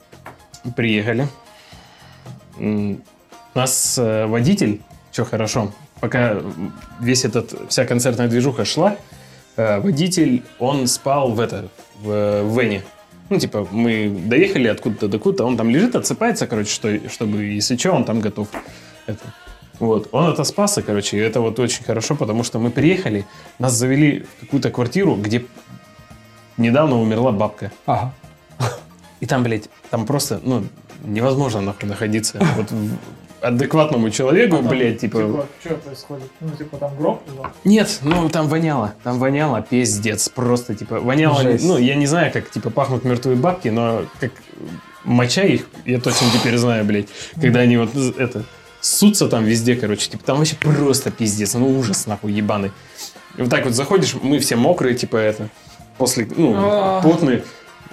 приехали. Нас э, водитель, что хорошо, пока весь этот, вся концертная движуха шла, э, водитель, он спал в это, в, в Вене. Ну, типа, мы доехали откуда-то до куда-то, он там лежит, отсыпается, короче, что, чтобы, если что, он там готов. Это. Вот. Он это спас, короче, и это вот очень хорошо, потому что мы приехали, нас завели в какую-то квартиру, где недавно умерла бабка. Ага. *laughs* И там, блядь, там просто, ну, невозможно нахуй находиться. *laughs* Вот адекватному человеку, блядь, типа... что происходит? Ну, типа, там гроб лежал? Нет, ну там воняло, там воняло, пиздец, просто, типа, воняло, Жесть. ну, я не знаю, как, типа, пахнут мертвые бабки, но как моча их, я точно теперь знаю, блядь, когда они вот, это, ссутся там везде, короче, типа, там вообще просто пиздец, ну, ужас, нахуй, ебаный. И вот так вот заходишь, мы все мокрые, типа, это, после, ну, А. потные,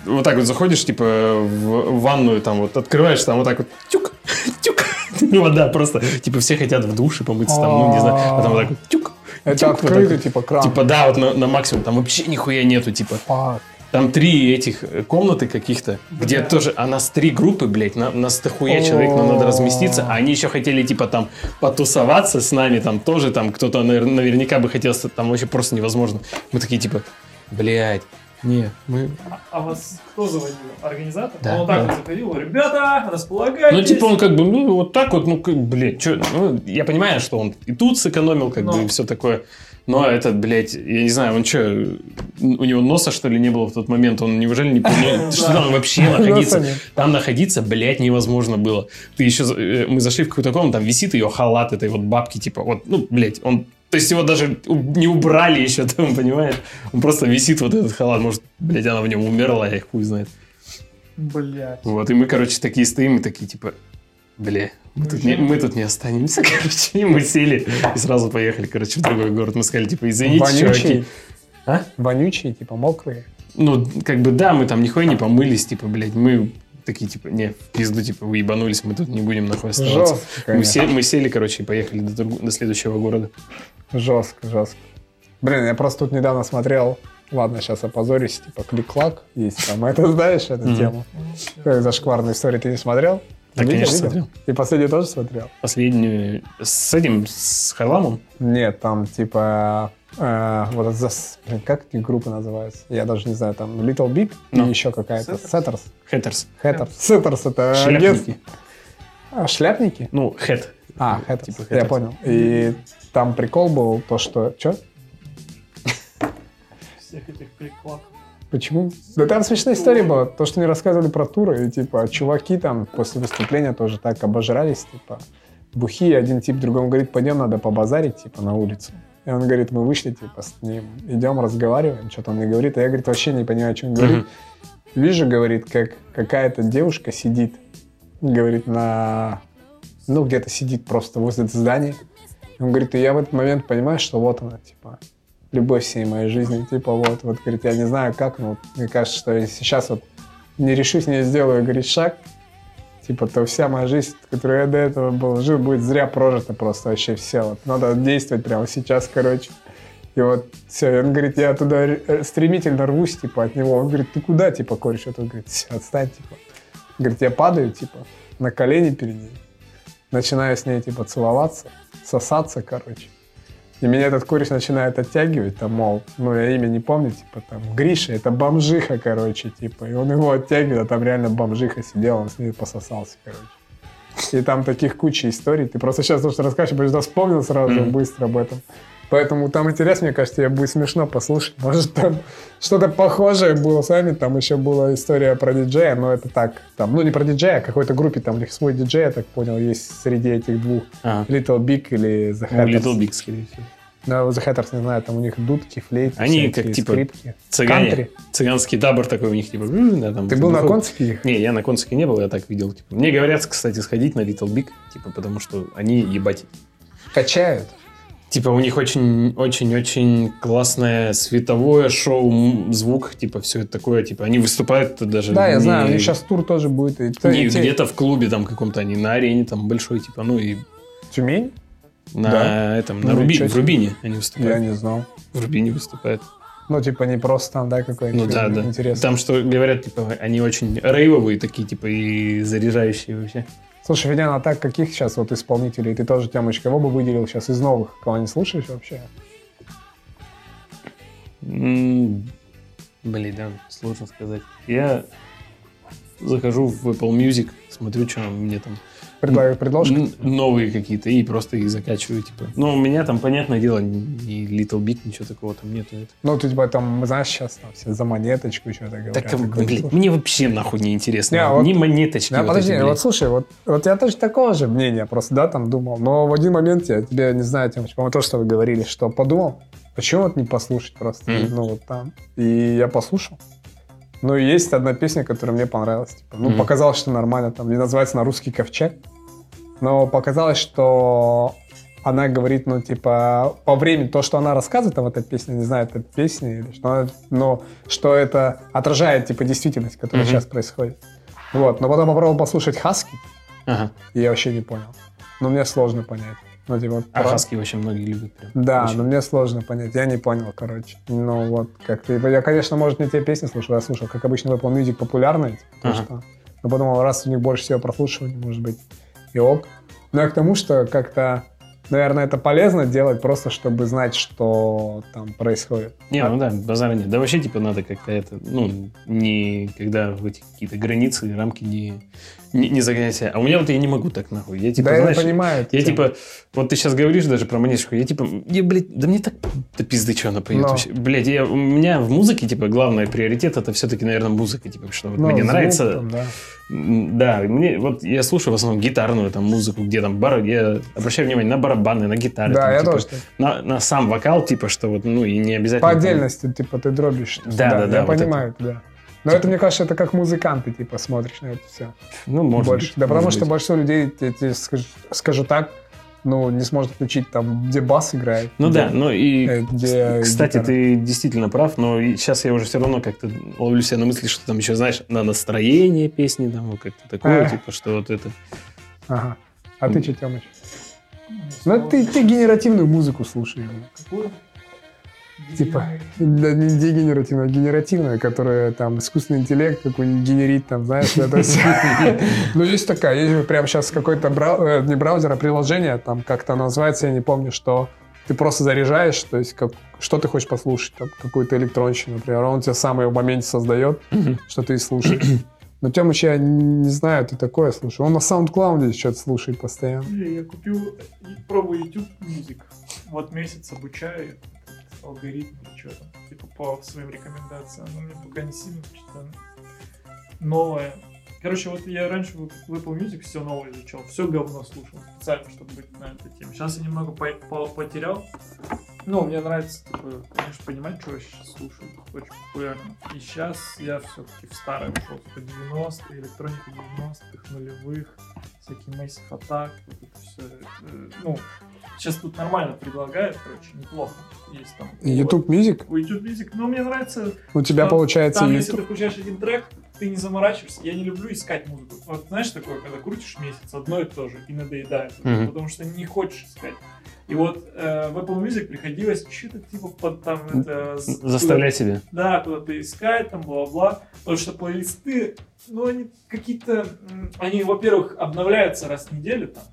вот так вот заходишь, типа, в ванную, там вот открываешь, там вот так вот, тюк, *laughs* тюк, вода просто, типа, все хотят в душе помыться, там, ну, не знаю, а там вот так вот, тюк, Это открытый, типа, кран. Типа, да, вот на, на максимум, там вообще нихуя нету, типа. Фак. Там три этих э, комнаты каких-то, где Бля. тоже, а нас три группы, блядь, на, нас дохуя человек, нам надо разместиться, а они еще хотели, типа, там, потусоваться с нами, там, тоже, там, кто-то, навер- наверняка бы хотел, там, вообще просто невозможно. Мы такие, типа, блядь, не, мы... А, а вас кто заводил? Организатор? Да, он вот так да. вот заходил, ребята, располагайтесь. Ну, типа, он как бы, ну, вот так вот, ну, как, блядь, чё, ну, я понимаю, что он и тут сэкономил, как бы, Но. и все такое. Но этот, блядь, я не знаю, он что, у него носа, что ли, не было в тот момент? Он неужели не понял, *laughs* что там вообще находиться? Там находиться, блядь, невозможно было. Ты еще, э, мы зашли в какую-то комнату, там висит ее халат этой вот бабки, типа, вот, ну, блядь, он, то есть его даже не убрали еще там, *laughs* понимаешь? Он просто висит вот этот халат, может, блядь, она в нем умерла, я их хуй знает. Блять. Вот, и мы, короче, такие стоим, и такие, типа, бля, мы тут, не, мы тут не останемся, *laughs* короче. И мы сели и сразу поехали, короче, в другой город. Мы сказали, типа, извините, чуваки. Вонючие. А? Вонючие, типа, мокрые. Ну, как бы, да, мы там нихуя не помылись, типа, блядь, мы такие, типа, не, в пизду, типа, вы ебанулись, мы тут не будем нахуй оставаться. Жестко, Мы, се- мы сели, короче, и поехали до, друг- до следующего города. Жестко, жестко. Блин, я просто тут недавно смотрел, ладно, сейчас опозорюсь, типа клик-клак есть там. Это знаешь эту Мгм. тему? Как зашкварную историю ты не смотрел? Да, Видел, конечно, видел? смотрел. И последний тоже смотрел? Последнюю с этим, с Харламом. Нет, там типа... э, вот за- блин, как эти группы называются? Я даже не знаю, там Little Big Ну. и еще какая-то. Setters. Setters. Hatters. Hatters. Setters это Шляпники. агентство. А, шляпники? Ну, hat. А, Hatters. Типа Я понял. И там прикол был то, что... Че? Всех этих клик-клак. Почему? Да там смешная история была. То, что мне рассказывали про туры, и типа чуваки там после выступления тоже так обожрались, типа бухи, один тип другому говорит, пойдем, надо побазарить, типа, на улицу. И он говорит, мы вышли, типа, с ним, идем, разговариваем, что-то он мне говорит, а я, говорит, вообще не понимаю, о чем он говорит. Мгм. Вижу, говорит, как какая-то девушка сидит, говорит, на... Ну, где-то сидит просто возле здания. И он говорит, и я в этот момент понимаю, что вот она, типа, любовь всей моей жизни, типа, вот, вот, говорит, я не знаю как, но мне кажется, что если сейчас вот не решусь, не сделаю, говорит, шаг, типа, то вся моя жизнь, которую я до этого был, жил, будет зря прожита просто вообще все. Вот, надо действовать прямо сейчас, короче. И вот все, он говорит, я туда р- стремительно рвусь, типа, от него. Он говорит, ты куда, типа, кореш? Он говорит, все, отстань, типа. Говорит, я падаю, типа, на колени перед ней. Начинаю с ней, типа, целоваться, сосаться, короче. И меня этот кореш начинает оттягивать, там, мол, ну, я имя не помню, типа, там, Гриша, это бомжиха, короче, типа. И он его оттягивает, а там реально бомжиха сидела, он с ней пососался, короче. И там таких куча историй. Ты просто сейчас то, что расскажешь, я вспомнил сразу Мгм. быстро об этом. Поэтому там интересно, мне кажется, тебе будет смешно послушать. Может, там что-то похожее было с вами. Там еще была история про диджея, но это так. Там, ну, не про диджея, а какой-то группе, там у них свой диджей, я так понял, есть среди этих двух. А, Little Big или The ну, Hatters. Little Big, скорее всего. Да, The Hatters, не знаю, там у них дудки, флейты, Они как, типа, скрипки. Цыгане. Кантри. Цыганский табор такой у них, типа, «М, да, там. Ты был на выходит». концерте их? Не, я на концерте не был, я так видел. Типа. Мне говорят, кстати, сходить на Little Big, типа, потому что они ебать. Качают. Типа, у них очень-очень-очень классное световое шоу, звук, типа, все это такое, типа, они выступают даже Да, я не- знаю, у них сейчас тур тоже будет. И то- не и те- где-то в клубе там каком-то, они на арене там большой, типа, ну и Тюмень? на Да. этом, Ну, на Руби- ничего в. Рубине они Я выступают. не знал. В Рубине выступают. Ну, типа, не просто там, да, какой-нибудь Ну да, да. интересный. Там что говорят, типа, они очень рейвовые такие, типа, и заряжающие вообще. Слушай, Федян, а так каких сейчас вот исполнителей? Ты тоже, Тёмыч, кого бы выделил сейчас из новых? Кого не слушаешь вообще? Блин, да, сложно сказать. Я захожу в Apple Music, смотрю, что мне там Предлагаю предложки? новые какие-то, и просто их закачиваю, типа. Ну, у меня там, понятное дело, ни Little Big, ничего такого там нету. Это. Ну, ты типа там, знаешь, сейчас там все за монеточку что-то говорят. Так, Такое блин, мне вообще нахуй не интересно. Не, а вот- Ни монеточки. Да, вот подожди, эти, вот блядь. слушай, вот, вот я тоже такого же мнения, просто, да, там думал, но в один момент я тебе, не знаю, Тёмыч, по-моему, то, что вы говорили, что подумал, почему вот не послушать просто, Мгм. ну, вот там, и я послушал. Ну, есть одна песня, которая мне понравилась, типа, ну, Мгм. показалось, что нормально, там, не называется на русский ковчег, но показалось, что она говорит, ну, типа, по времени, то, что она рассказывает там в этой песне, не знаю, это песня или что, она- но что это отражает, типа, действительность, которая Мгм. сейчас происходит. Вот, но потом попробовал послушать Хаски, Ага. и я вообще не понял. Но мне сложно понять. Ну, типа, А про- хаски очень многие любят прям. Да, Очень. но мне сложно понять. Я не понял, короче. Ну, вот, как-то... Я, конечно, может, не те песни слушал, я слушал, как обычно, Apple Music популярные, типа, то, Ага. что... Но подумал, раз у них больше всего прослушиваний, может быть, и ок. Но я к тому, что как-то, наверное, это полезно делать просто, чтобы знать, что там происходит. Не, ну да, базара нет. Да вообще, типа, надо как-то это, ну, не когда в эти какие-то границы рамки не, не, не загонять себя. А у меня вот я не могу так нахуй. Я, типа, да, знаешь, я понимаю. я, тему. типа, вот ты сейчас говоришь даже про монеточку, я, типа, я, блядь, да мне так да пизды, что она поет Но. вообще. Блядь, я, у меня в музыке, типа, главный приоритет это все-таки, наверное, музыка, типа, что вот Ну, мне звук нравится, там, да. Да, мне вот я слушаю в основном гитарную там музыку, где там бар, я обращаю внимание на барабаны, на гитары, Да, там, я типа, тоже на, на сам вокал, типа что вот, ну и не обязательно. По там- отдельности, типа, ты дробишь. Да, да, да, Я вот понимаю, да. Но это, мне кажется, это как музыканты, типа, смотришь на это все. ну может больше. быть, да потому может что быть. большинство людей, я тебе скажу, скажу так, ну, не сможет отличить там, где бас играет. Ну где- да, ну и э, где кстати, гитара. ты действительно прав, но сейчас я уже все равно как-то ловлю себя на мысли, что там еще, знаешь, на настроение песни, там вот как-то такое, А. типа, что вот это. Ага. А ты что, Тёмыч? Ну, ты, ты генеративную музыку слушаешь. Какую? Типа, да, не дегенеративная, а генеративная, которая там искусственный интеллект какой-нибудь генерит, там, знаешь, это всё. *laughs* Ну, есть такая, есть прямо сейчас какой-то, э, не браузер, а приложение, там как-то называется, я не помню, что ты просто заряжаешь, то есть как, что ты хочешь послушать, там, какую-то электронщину, например, он тебе сам ее в моменте создает, что ты и слушаешь. *clears throat* Но Тёмыч, я не знаю, ты такое слушаешь. Он на SoundCloud что-то слушает постоянно. Не, Я купил, пробую YouTube Music. Вот месяц обучаю алгоритм или что там, типа по своим рекомендациям. Но мне пока не сильно что-то новое. Короче, вот я раньше в Apple Music все новое изучал, все говно слушал специально, чтобы быть на этой теме. Сейчас я немного по- по- потерял. Ну, мне нравится, такое, конечно, понимать, что я сейчас слушаю, очень популярно. И сейчас я все-таки в старое ушел, типа 90-е, электроника 90-х, нулевых, всякие Massive Attack, вот это все. Ну, сейчас тут нормально предлагают, короче, неплохо. Есть там... YouTube Music? Вот, YouTube Music, но мне нравится У тебя получается там, если YouTube. ты включаешь один трек, ты не заморачиваешься. Я не люблю искать музыку. Вот знаешь такое, когда крутишь месяц одно и то же и надоедает, Мгм. потому что не хочешь искать. И вот э, в Apple Music приходилось что-то типа под там это... Заставлять себя. да, куда-то искать, там, бла-бла. Потому что плейлисты, ну, они какие-то... Они, во-первых, обновляются раз в неделю, там.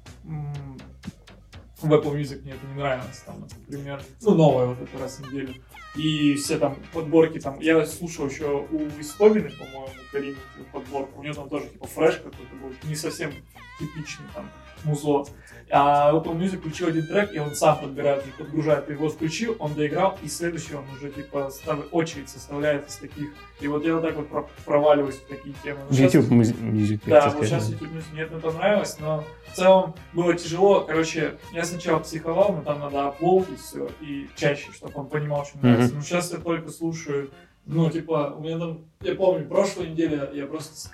В Apple Music мне это не нравилось, там, например. Ну, новое вот это раз в неделю. И все там подборки, там, я слушал еще у Истовины, по-моему, Карины подборку, у нее там тоже типа фреш какой-то был, не совсем типичный там музло. А Apple Music включил один трек, и он сам подбирает, уже подгружает. Ты его включил, он доиграл, и следующий он уже типа став- очередь составляет из таких. И вот я вот так вот про- проваливаюсь в такие темы. Щас- YouTube музи- Music. да, вот сейчас. YouTube Music мне это понравилось, но в целом было тяжело. Короче, я сначала психовал, но там надо оплоутить все, и чаще, чтобы он понимал, что мне нравится. Но сейчас я только слушаю, ну, типа, у меня там, я помню, прошлой неделе я просто,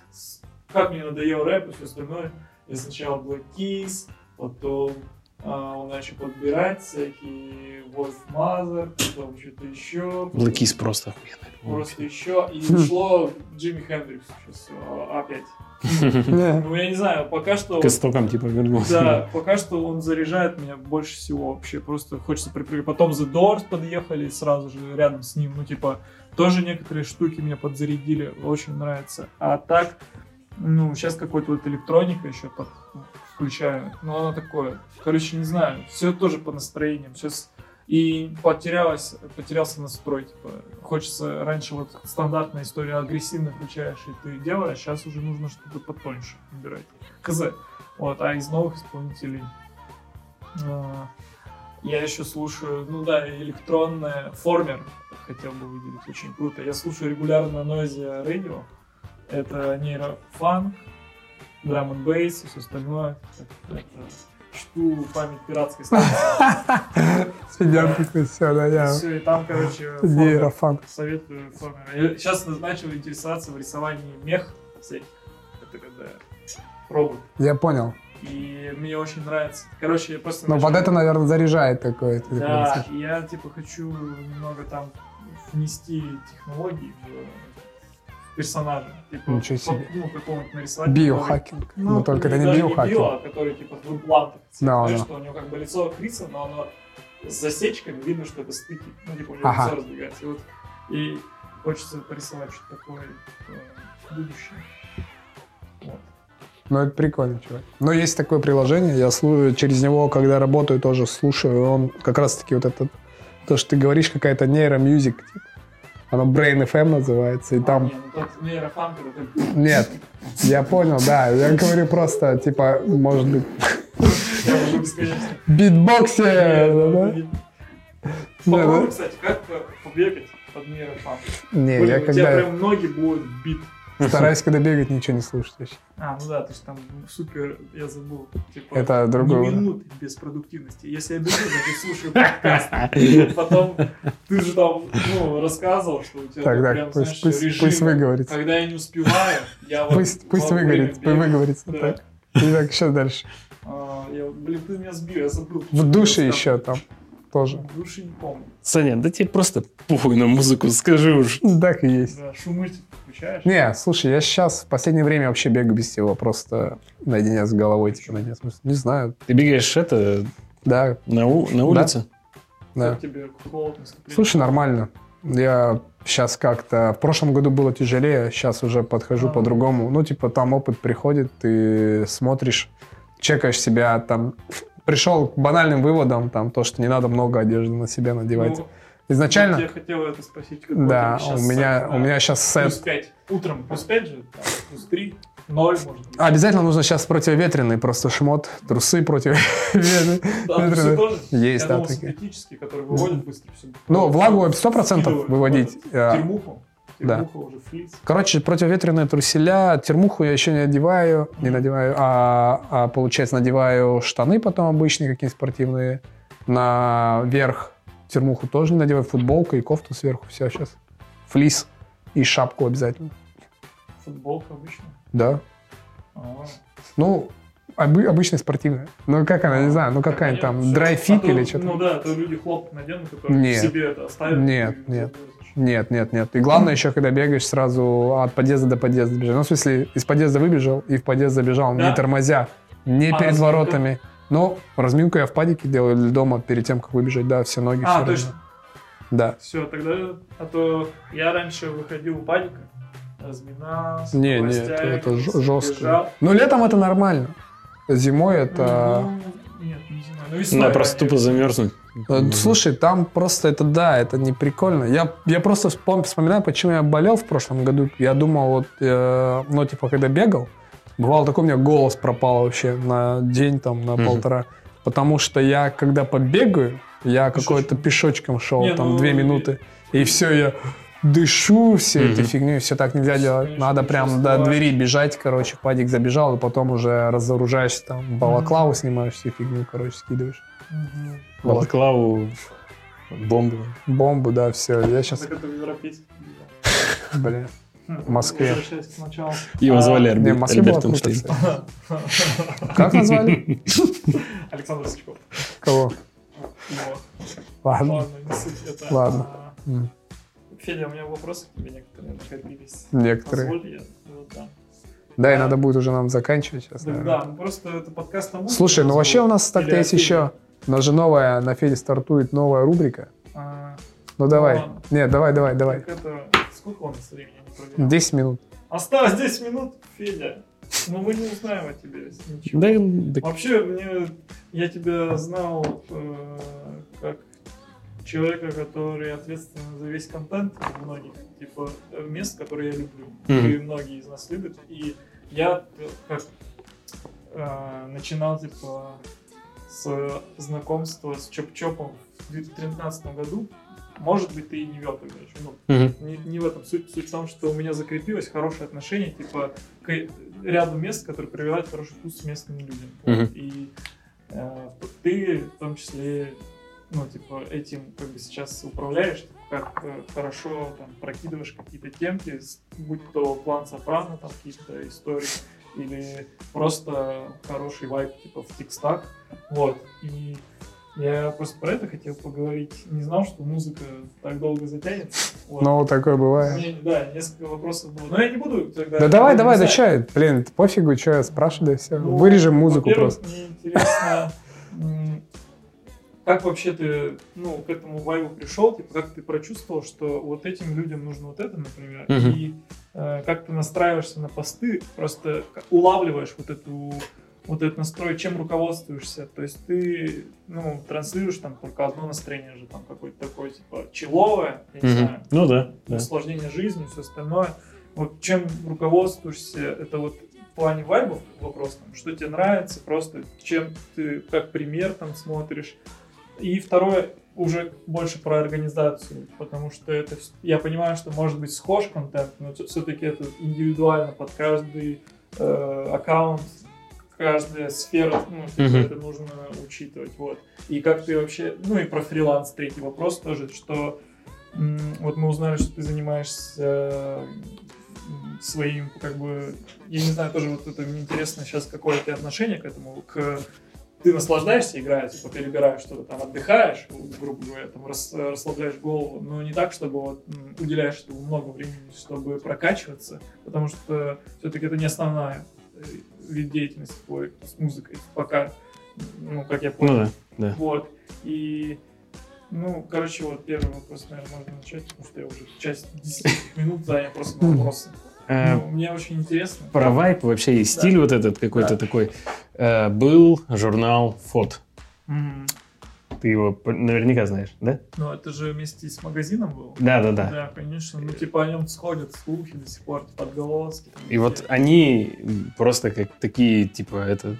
как мне надоел рэп и все остальное, я сначала Black Keys, потом а, он начал подбирать всякие Wolf Mother, потом что-то еще. Black Keys просто охуенный. Просто еще. И ушло Джимми Хендрикс сейчас а, опять. Ну, я не знаю, пока что... К истокам типа вернулся. Да, пока что он заряжает меня больше всего вообще. Просто хочется припрыгнуть. Потом The Doors подъехали сразу же рядом с ним. Ну, типа, тоже некоторые штуки меня подзарядили. Очень нравится. А так, ну, сейчас какой-то вот электроника еще под, включаю. Но она такое. Короче, не знаю. Все тоже по настроениям. Сейчас и потерялась, потерялся настрой. Типа, хочется раньше вот стандартная история агрессивно включаешь и ты делаешь, сейчас уже нужно что-то потоньше выбирать. Хз. Вот, а из новых исполнителей а, я еще слушаю, ну да, электронная формер хотел бы выделить, очень круто. Я слушаю регулярно Noise Radio. Это нейрофанк, драм н бейс и все остальное. Это, чту память пиратской станции. Сидят такой, все, да, я Все, и там, короче, формер. нейрофан. советую формер. Сейчас начал интересоваться в рисовании мех всяких. Это когда робот. Я понял. И мне очень нравится. Короче, я просто... Ну, начал- под это, наверное, заряжает такое. Да, я типа хочу немного там внести технологии в персонажа. Типа, Ничего себе. Ну, какого-нибудь нарисовать. Биохакинг. который- Ну, только это не биохакинг. био, а который типа в имплантах. Да, да. что у него как бы лицо Криса, но оно с засечками, видно, что это стыки. Ну, типа у него Ага. лицо разбегается. И, вот, и хочется порисовать что-то такое э, будущее. Вот. Ну, это прикольно, чувак. Но есть такое приложение, я слу- через него, когда работаю, тоже слушаю. Он как раз-таки вот этот, то, что ты говоришь, какая-то нейромьюзик, типа. Оно Brain FM называется, и А, там... не, ну это Нет, я понял, да. Я говорю просто, типа, может быть, я уже бесконечно. битбоксе, Нет, да? Попробуй, да. кстати, как побегать под нейрофан. Не, я у тебя когда прям ноги будут бит. Стараюсь, когда бегать, ничего не слушать вообще. А, ну да, ты же там супер, я забыл. Типа, Это другое. Минуты без продуктивности. Если я бегу, значит слушаю подкаст. Потом ты же там, ну, рассказывал, что у тебя Так, так, прям, пусть, знаешь, пусть, режим. пусть выговорится. Когда я не успеваю, я вот... Пусть, пусть выговорится, пусть выговорится. Да. Так. И так, сейчас дальше. А, я, блин, ты меня сбил, я забыл. В душе еще там тоже. В душе не помню. Саня, да тебе просто похуй на музыку, скажи уж. Так и есть. Да, шумы включаешь? Не, слушай, я сейчас в последнее время вообще бегаю без всего, просто наедине с головой, типа, наедине с мыслью. Не знаю, Ты бегаешь это да, на, у- на улице? да. Как тебе холод наступление? Слушай, нормально. Я сейчас как-то... В прошлом году было тяжелее, сейчас уже подхожу А. по-другому. Ну, типа, там опыт приходит, ты смотришь, чекаешь себя, там... Пришел к банальным выводам, там, то, что не надо много одежды на себя надевать. Ну, Изначально... Я хотел это спросить. Да, у меня, сет, у да. меня сейчас Плюс сет. 5. Утром плюс 5 же, там, плюс 3, 0 может быть. Обязательно нужно сейчас противоветренный просто шмот, трусы противоветренные. Есть, да, синтетические, которые выводят быстро все. Ну, влагу 100% Скидывают выводить. Термуху. Да. Уже флиц. Короче, противоветренные труселя, термуху я еще не одеваю, не надеваю, а, а, получается надеваю штаны потом обычные какие-нибудь спортивные, наверх термуху тоже не надеваю, футболка и кофту сверху, все сейчас, флис и шапку обязательно, Футболка обычная. да. А, Ну, обы- обычная спортивная. Ну, как она, не знаю, ну какая-нибудь там драйфит А или что-то. Ну да, то люди хлопок наденут, которые Нет. себе это оставят. Нет, и нет. завозишь. Нет, нет, нет. И главное еще, когда бегаешь, сразу от подъезда до подъезда бежать. Ну, в смысле, из подъезда выбежал и в подъезд забежал, Да? не тормозя, не А, перед разминка? воротами. Но разминку я в падике делаю или дома перед тем, как выбежать. Да, все ноги. А, все точно. равно. Да. Все, тогда, а то я раньше выходил в падика, разминался, Не, не, это, это жестко. бежал. Ну, летом это нормально. Зимой это... Ну, нет, не знаю. Ну, весной Надо просто тупо замерзнуть. Э, Слушай, там просто это, да, это не прикольно. Я, я просто вспом- вспоминаю, почему я болел в прошлом году. Я думал, вот, э, ну, типа, когда бегал, бывало такой, у меня голос пропал вообще на день, там, на Мгм. полтора. Потому что я, когда побегаю, я какой-то пешочком шел, Не, там, ну, две минуты. И все, я дышу всей этой Мгм. фигней, все так нельзя делать. Конечно, Надо прям до двери бежать, короче, падик забежал, и потом уже разоружаешься, там, балаклаву снимаешь, всю фигню, короче, скидываешь. Мгм. Балаклаву, бомбу. Бомбу, да, все. Я сейчас, Так это блин. В Москве. Его А, звали Не, в Альбер- Москве была Альбертом крутая Штейном. сцена. Как назвали? *laughs* Александр Сычков. Кого? Его. Ладно. Ладно, не суть. Это, Ладно. а, Федя, у меня вопросы к тебе некоторые накопились. Некоторые. Позволь, я вот там. Да, и надо будет уже нам заканчивать сейчас, Да, да, ну просто это подкаст музыке. Слушай, ну вообще у нас так-то есть еще. У нас же новая, на Феде стартует новая рубрика. А, Ну давай. ладно. Нет, давай, давай, давай. так это... Сколько у нас времени? Я не проверял. 10 минут. Осталось 10 минут, Федя. Но мы не узнаем о тебе ничего. Да, да, Вообще, мне, я тебя знал э, как человека, который ответственен за весь контент многих типа мест, которые я люблю. Мгм. И многие из нас любят. И я как э, начинал типа с знакомства с Чоп-Чопом в 2013 году. Может быть, ты и не вел тогда еще. Ну, Мгм. не, не в этом суть. Суть в том, что у меня закрепилось хорошее отношение, типа, к ряду мест, которые прививают хороший вкус местным людям. Мгм. Вот. И э, ты в том числе, ну, типа, этим как бы сейчас управляешь, типа, как э, хорошо там прокидываешь какие-то темки, будь то план Сопрано, там какие-то истории, или просто хороший вайп, типа, в текстах. Вот. И я просто про это хотел поговорить. Не знал, что музыка так долго затянется. Вот. Ну, такое бывает. меня, да, несколько вопросов было. Но я не буду тогда... Да давай, давай, да зависать. чай. Блин, пофигу, что я спрашиваю, да все. Ну, Вырежем музыку просто. Мне интересно, как вообще ты ну, к этому вайбу пришел, типа, как ты прочувствовал, что вот этим людям нужно вот это, например, Мгм. и э, как ты настраиваешься на посты, просто улавливаешь вот эту вот этот настрой, чем руководствуешься. То есть ты, ну, транслируешь там только одно настроение же, там какое-то такое, типа, человое, я не знаю, Ну да, да. наслаждение жизнью, все остальное. Вот чем руководствуешься, это вот в плане вайбов вопрос, там, что тебе нравится, просто чем ты как пример там смотришь. И второе, уже больше про организацию, потому что это, я понимаю, что может быть схож контент, но все-таки это индивидуально под каждый э, аккаунт, каждая сфера, ну, Мгм. это нужно учитывать, вот. И как ты вообще, ну и про фриланс, третий вопрос тоже, что м, вот мы узнали, что ты занимаешься своим, как бы, я не знаю, тоже вот это мне интересно сейчас, какое тебя отношение к этому, к ты наслаждаешься, играя, типа перебираешь что-то там, отдыхаешь, грубо говоря, там рас- расслабляешь голову, но не так, чтобы вот уделяешь этому много времени, чтобы прокачиваться, потому что все-таки это не основная э, вид деятельности твой с музыкой, пока, ну, как я понял. Ну да, да. Вот. И, ну, короче, вот первый вопрос, наверное, можно начать, потому что я уже часть 10 минут занял просто на вопросы. Э, Ну, мне очень интересно. Про вайп вообще и стиль вот этот какой-то Да. такой. Э, Был журнал Фот. Мгм. Ты его наверняка знаешь, да? Ну, это же вместе с магазином был. Да, да, да. Да, конечно. Ну, типа о нем сходят слухи до сих пор, типа отголоски. там, И вот везде. они просто как такие, типа, это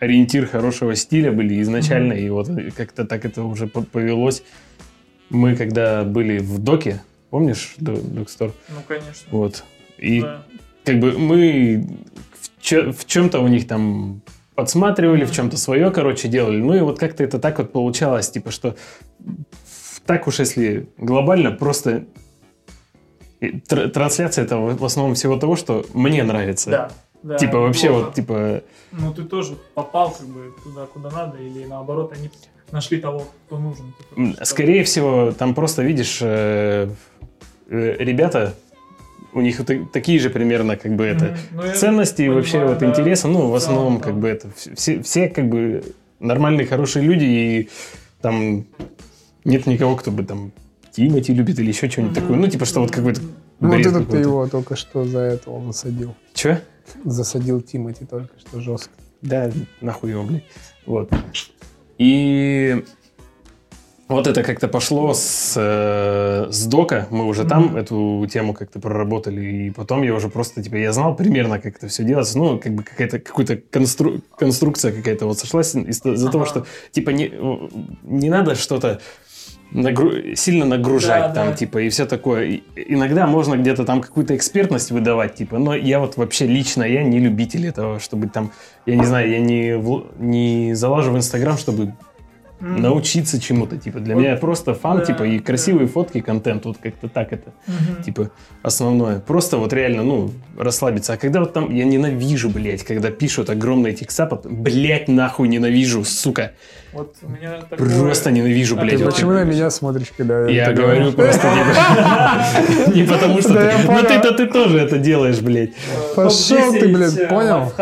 ориентир хорошего стиля были изначально, Мгм. и вот как-то так это уже по- повелось. Мы когда были в Доке, помнишь, До- Докстор? Ну, конечно. Вот. И Да. как бы мы в, чё- в чем-то у них там подсматривали, в чем-то свое, короче, делали. Ну и вот как-то это так вот получалось, типа, что так уж если глобально, просто тр- трансляция это в основном всего того, что мне нравится. Да. да, Типа вообще неплохо. вот, типа, Ну, ты тоже попал как бы туда, куда надо, или наоборот, они нашли того, кто нужен. типа, м, что- скорее всего, там просто видишь, э, э, ребята, у них вот такие же примерно как бы это. Ну, ценности и понимаю, вообще вот да. интереса, ну, в основном, да. как бы это вс- все, все как бы нормальные, хорошие люди, и там нет никого, кто бы там Тимати любит или еще что-нибудь такое. Ну, типа, что вот какой-то Ну, вот этот ты какой-то. его только что за это он засадил. Че? Засадил Тимати только что жестко. Да, нахуй его, блин. Вот. И вот это как-то пошло с, э, с дока. Мы уже там Мгм. эту тему как-то проработали. И потом я уже просто, типа, я знал примерно, как это все делается. Ну, как бы какая-то какая-то констру- конструкция какая-то вот сошлась из- из-за того, Ага. что, типа, не, не надо что-то нагру- сильно нагружать Да, там, да. типа, и все такое. И- иногда можно где-то там какую-то экспертность выдавать, типа, но я вот вообще лично, я не любитель этого, чтобы там, я не знаю, я не, не залажу в Инстаграм, чтобы Мгм. научиться чему-то. Типа для Вот, меня просто фан, да, типа, и да. красивые фотки, контент. Вот как-то так это, Мгм. типа, основное. Просто вот реально, ну, расслабиться. А когда вот там, я ненавижу, блядь, когда пишут огромные текста, потом, блядь, нахуй ненавижу, сука. Вот у меня такое... Просто ненавижу, А блядь. Ты почему на меня смотришь, когда Я ты говорю просто не, *laughs* не потому, что ты... я Ну ты-то ты тоже это делаешь, блядь. Э, Пошел ты, топ-10, блядь, э, понял?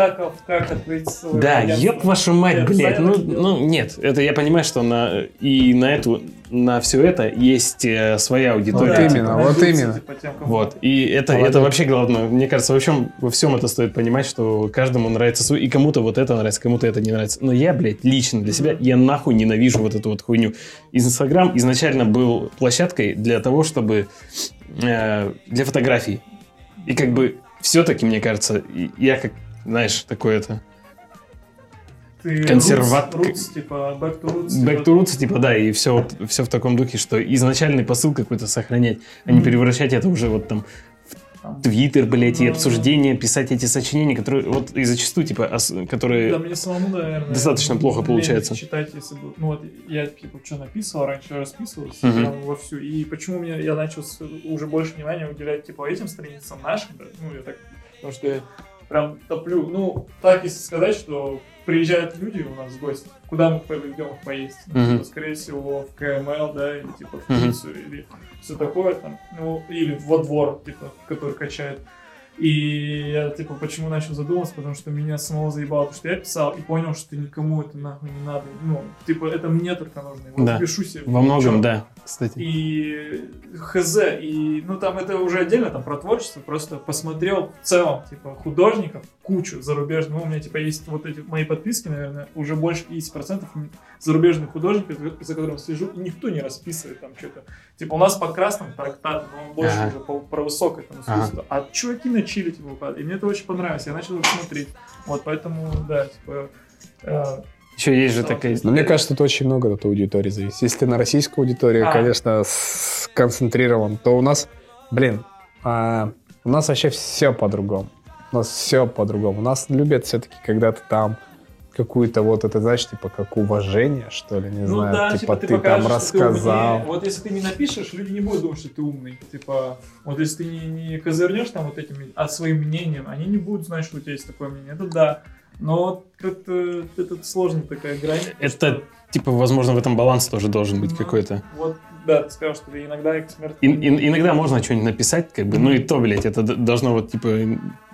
как открыть Да, ёб вашу мать, блядь. Ну, ну, нет, это я понимаю, что на и на эту, на все это есть э, своя аудитория. Вот именно, типа, вот именно. типа, Вот. И это, это вообще главное. Мне кажется, во всем, во всем это стоит понимать, что каждому нравится свой, и кому-то вот это нравится, кому-то это не нравится. Но я, блядь, лично для себя, я нахуй ненавижу вот эту вот хуйню. Инстаграм изначально был площадкой для того, чтобы э, для фотографий. И как бы все-таки, мне кажется, я как, знаешь, такое это Ты консерват- roots, roots, типа, back to roots. Back типа, to roots, типа, да, и все, вот, все в таком духе, что изначальный посыл какой-то сохранять, а не превращать это уже вот там там, Твиттер, блядь, и обсуждения, писать эти сочинения, которые вот и зачастую, типа, ос- которые... Да, мне самому, наверное... достаточно плохо получается. читать, если бы... Ну вот, я, типа, что написывал, раньше расписывался Мгм. прям вовсю. И почему мне, я начал уже больше внимания уделять, типа, этим страницам нашим, да, ну, я так... Потому что я прям топлю. Ну, так, если сказать, что приезжают люди у нас в гости, куда мы поведем их поесть? Ну, Мгм. типа, скорее всего, в КМЛ, да, или, типа, в пиццу, или все такое там, ну, или во двор, типа, который качает. И я, типа, почему начал задумываться, потому что меня самого заебало, то, что я писал, и понял, что никому это нахуй не надо. Ну, типа, это мне только нужно. Вот Да. пишу себе. Во многом, да, кстати. И хз, и, ну, там это уже отдельно, там, про творчество, просто посмотрел в целом, типа, художников, кучу зарубежных, ну, у меня, типа, есть вот эти мои подписки, наверное, уже больше 50% зарубежных художников, за которым слежу, и никто не расписывает там что-то. Типа, у нас по красному трактат, но он больше Ага. уже по- про высокое там Ага. искусство. А чуваки на чили, типа. И мне это очень понравилось, я начал смотреть. Вот, поэтому, да, типа, э, Еще есть же такая... Но мне кажется, тут очень много от аудитории зависит. Если ты на российскую аудиторию, А. конечно, сконцентрирован, то у нас, блин, а, у нас вообще все по-другому. У нас все по-другому. У нас любят все-таки, когда ты там какую-то вот это, знаешь, типа как уважение, что ли, не Ну знаю, да, типа, ты, ты, там ты рассказал. умнее. Вот если ты не напишешь, люди не будут думать, что ты умный. Типа, вот если ты не, не козырнешь там вот этим, а своим мнением, они не будут знать, что у тебя есть такое мнение. Это да. Но вот это, это сложная такая грань. Это, типа, возможно, в этом баланс тоже должен быть Ну, какой-то. Вот, да, ты сказал, что иногда эксперт. И- и- иногда можно что-нибудь написать, как бы, ну и то, блядь, это должно вот, типа,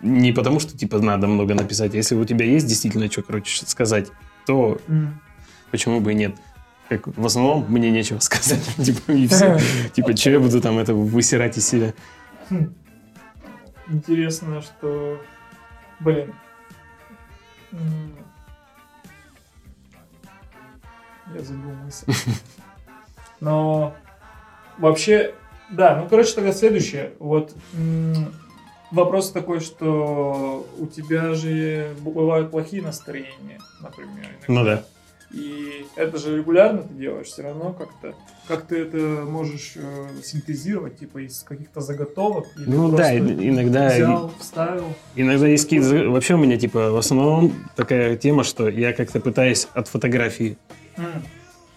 не потому, что, типа, надо много написать. а Если у тебя есть действительно что, короче, сказать, то М. почему бы и нет? Как в основном мне нечего *laughs* сказать, *laughs* типа, и все. Типа, что я буду там это высирать из себя? Хм. Интересно, что... Блин. Я забыл мысль. Но вообще, да, ну, короче, тогда следующее. Вот вопрос такой, что у тебя же бывают плохие настроения, например. иногда. Ну да. И это же регулярно ты делаешь, все равно как-то как ты это можешь э, синтезировать, типа из каких-то заготовок? или Ну да, иногда... Взял, вставил. Иногда есть какие-то... Вообще у меня, типа, в основном такая тема, что я как-то пытаюсь от фотографии М.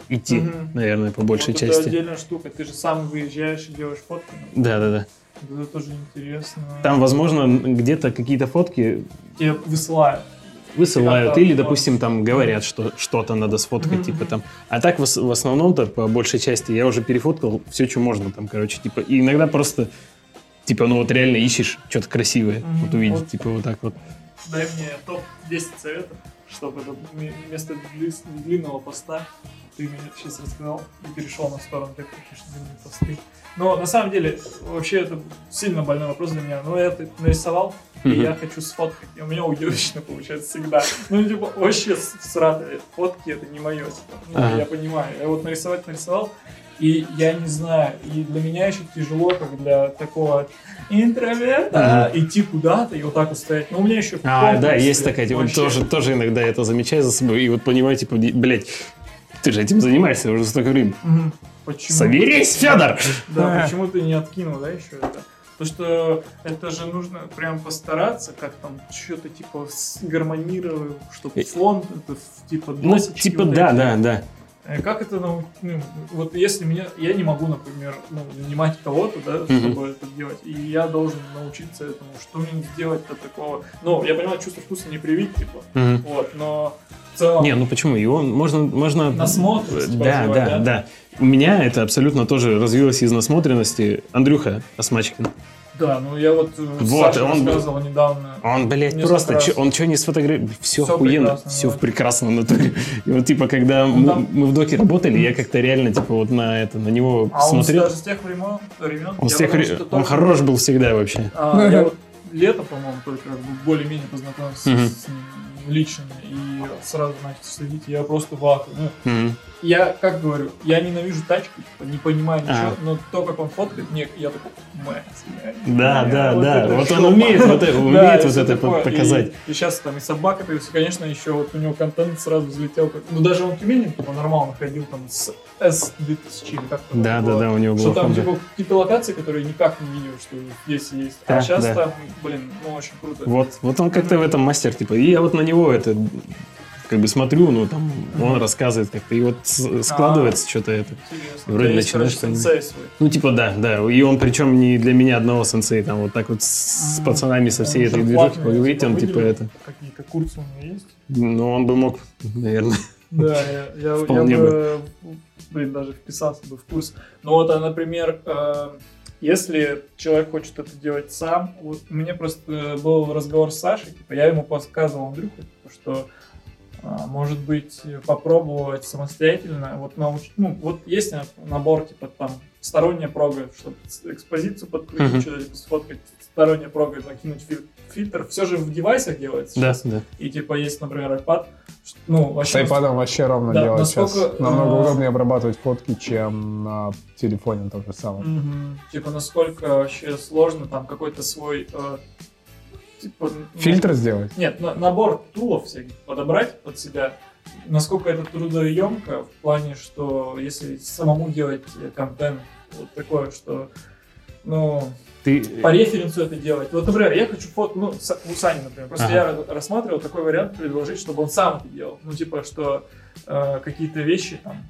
идти, Мгм. наверное, по большей вот Это части. отдельная штука. Ты же сам выезжаешь и делаешь фотки. ну, Да-да-да. Это тоже интересно. Там, возможно, где-то какие-то фотки Тебе высылают. Высылают, или, допустим, там говорят, что что-то надо сфоткать, типа там. А так, в, ос- в основном-то, по большей части, я уже перефоткал все, что можно там, короче, типа. И иногда просто, типа, ну вот реально ищешь что-то красивое, вот увидеть, типа вот так вот. Дай мне топ-10 советов, чтобы это вместо дли- длинного поста ты мне сейчас рассказал и перешел на сторону, как пишешь длинные посты. Но на самом деле, вообще это сильно больной вопрос для меня. Но я это нарисовал, и я хочу сфоткать. И у меня уебищно получается всегда. Ну, типа, вообще с- сратое. Фотки это не мое. Типа. Ну, Ага. я понимаю. Я вот нарисовать нарисовал, и я не знаю. И для меня еще тяжело, как для такого интроверта, идти куда-то и вот так вот стоять. Но у меня еще А, да, есть такая, типа, тоже, тоже иногда это замечаю за собой, и вот понимаю, типа, блядь, ты же этим занимаешься уже столько времени. Почему? Соберись, Федор! Да, почему ты не откинул, да, еще это? То, что это же нужно прям постараться, как там что-то типа гармонировать, чтобы Э, фон, это типа Ну, типа, вот да, эти. да, да. Э, Как это, нау- ну, вот если меня, я не могу, например, ну, нанимать кого-то, да, чтобы это делать, и я должен научиться этому, что мне сделать-то такого, ну, я понимаю, чувство вкуса не привить, типа, Мгм. вот, но в целом, Не, ну почему? Его можно... можно... Насмотренность Да, развивать, да, да? да. У меня это абсолютно тоже развилось из насмотренности. Андрюха Осмачкин. Да, ну, я вот, э, Вот, Саше он- рассказывал недавно, Он, блядь, просто... раз. чё- он что не сфотографировал? Все Всё охуенно. прекрасно, Все да. в прекрасном натуре. И вот, типа, когда Ну, мы, там- мы в доке работали, я как-то реально, типа, вот на это, на него а он смотрел. даже с тех времен, времен Он, с тех вре- что он только- хорош был всегда вообще. А, я вот лето, по-моему, только более-менее познакомился с ним лично и сразу начал следить, я просто в ахуе. Ну, Мгм. Я, как говорю, я ненавижу тачки, не понимаю ничего, Ага. но то, как он фоткает, мне, я такой, мать, Да, да, вот да. Вот он умеет вот это, *laughs* умеет вот это показать. И, сейчас там и собака, то есть, конечно, еще вот у него контент сразу взлетел. Ну, даже он Тюмени, типа, нормально ходил там с S2000 или как там Да, да, да, у него Что было там, Honda. типа, какие-то локации, которые никак не видел, что здесь есть. Да, а сейчас там, блин, ну, очень круто. Вот, вот он как-то в этом мастер, типа, и я вот на него это как бы смотрю, ну там он Мгм. рассказывает как-то, и вот складывается что-то это. Интересно. Вроде начинаешь сенсей свой. Ну типа да, да, и он причем не для меня одного сенсей, там вот так вот с, Мгм. пацанами со всей Он этой движухой поговорить, он типа это, Какие-то курсы у него есть? ну он бы мог, наверное. Да, я, я, я бы, блин, даже вписался бы в курс. Ну вот, а, например, э, если человек хочет это делать сам, вот у меня просто был разговор с Сашей, типа, я ему подсказывал Андрюху, типа, что может быть, попробовать самостоятельно, вот науч... ну, вот есть на- набор, типа, там, сторонняя прога, чтобы с- экспозицию подкрутить, Мгм. что-то типа, сфоткать, сторонняя прога, накинуть фи- фильтр, все же в девайсах делается Да, сейчас. да. И, типа, есть, например, iPad, ну, С вообще... iPad вообще ровно Да, делать сейчас. насколько, Намного а, удобнее обрабатывать фотки, чем на телефоне то же самое. Мгм. Типа, насколько вообще сложно там какой-то свой... э, типа, ну, Фильтр сделать? Нет, на- набор тулов всяких подобрать под себя. Насколько это трудоемко в плане, что если самому делать э, контент, вот такое, что, ну, Ты, по референсу это делать. Вот, например, я хочу фото, ну, у Сани, например, просто Ага. я ра- рассматривал такой вариант предложить, чтобы он сам это делал. Ну, типа, что э, какие-то вещи там,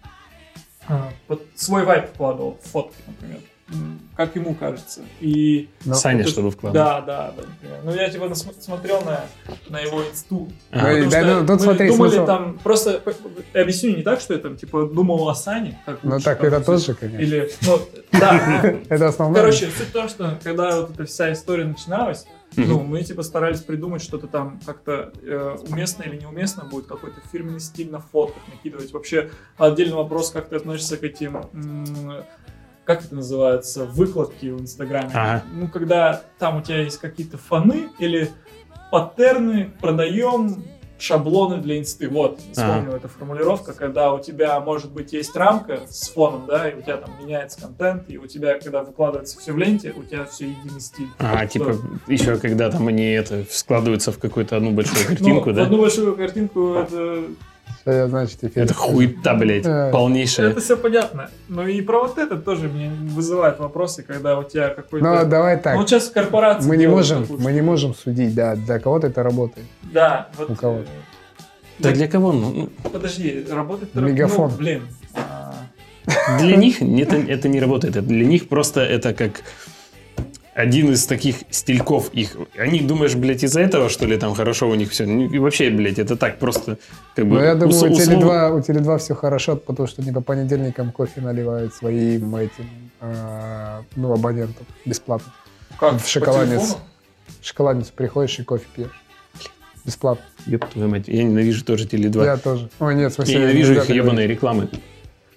э, под свой вайп вкладывал в фотки, например, как ему кажется. И Ну, Саня, это- чтобы вкладывать. да, да, да. Ну, я типа смотрел на, на его инсту. А, да, ну, тут мы смотри, думали смысл- там, просто объясню не так, что я там, типа, думал о Сане. Как Ну лучше, так это всё- тоже, конечно. Или, ну, да. *laughs* Это основное. Короче, суть в том, что когда вот эта вся история начиналась, ну, мы типа старались придумать что-то там как-то э, уместно или неуместно будет, какой-то фирменный стиль на фотках накидывать. Вообще отдельный вопрос, как ты относишься к этим, м, как это называется, выкладки в Инстаграме. Ага. Ну, когда там у тебя есть какие-то фоны или паттерны, продаем шаблоны для инсты. Вот, вспомнил эту формулировка, когда у тебя, может быть, есть рамка с фоном, да, и у тебя там меняется контент, и у тебя, когда выкладывается все в ленте, у тебя все единый стиль. А, типа, еще когда там они это складываются в какую-то одну большую *laughs* Ну, картинку, в да? одну большую картинку это, Всё, я, значит, эфир. Это хуета, блядь, Да. полнейшая. это все понятно. Но и про вот это тоже мне вызывает вопросы, когда у тебя какой-то... Ну, давай Ну, так. вот сейчас корпорации Мы не можем, мы не можем судить, да, для кого-то это работает. Да, вот... У кого? э, Да для кого? Ну, ну, Подожди, работает... Мегафон. Ну, блин. а, для них это, это не работает. Для них просто это как один из таких стильков их. Они, думаешь, блядь, из-за этого, что ли, там хорошо у них все? И вообще, блядь, это так просто, как бы... Но Ну, я думаю, у условно- Теле2, у Теле2 все хорошо, потому что они по понедельникам кофе наливают своим этим, а, ну, абонентам бесплатно. Как? В телефону? В шоколадницу приходишь и кофе пьешь. Бесплатно. Ёб твою мать, я ненавижу тоже Теле2. Я тоже. Ой, нет, в Я ненавижу их ебаные рекламы.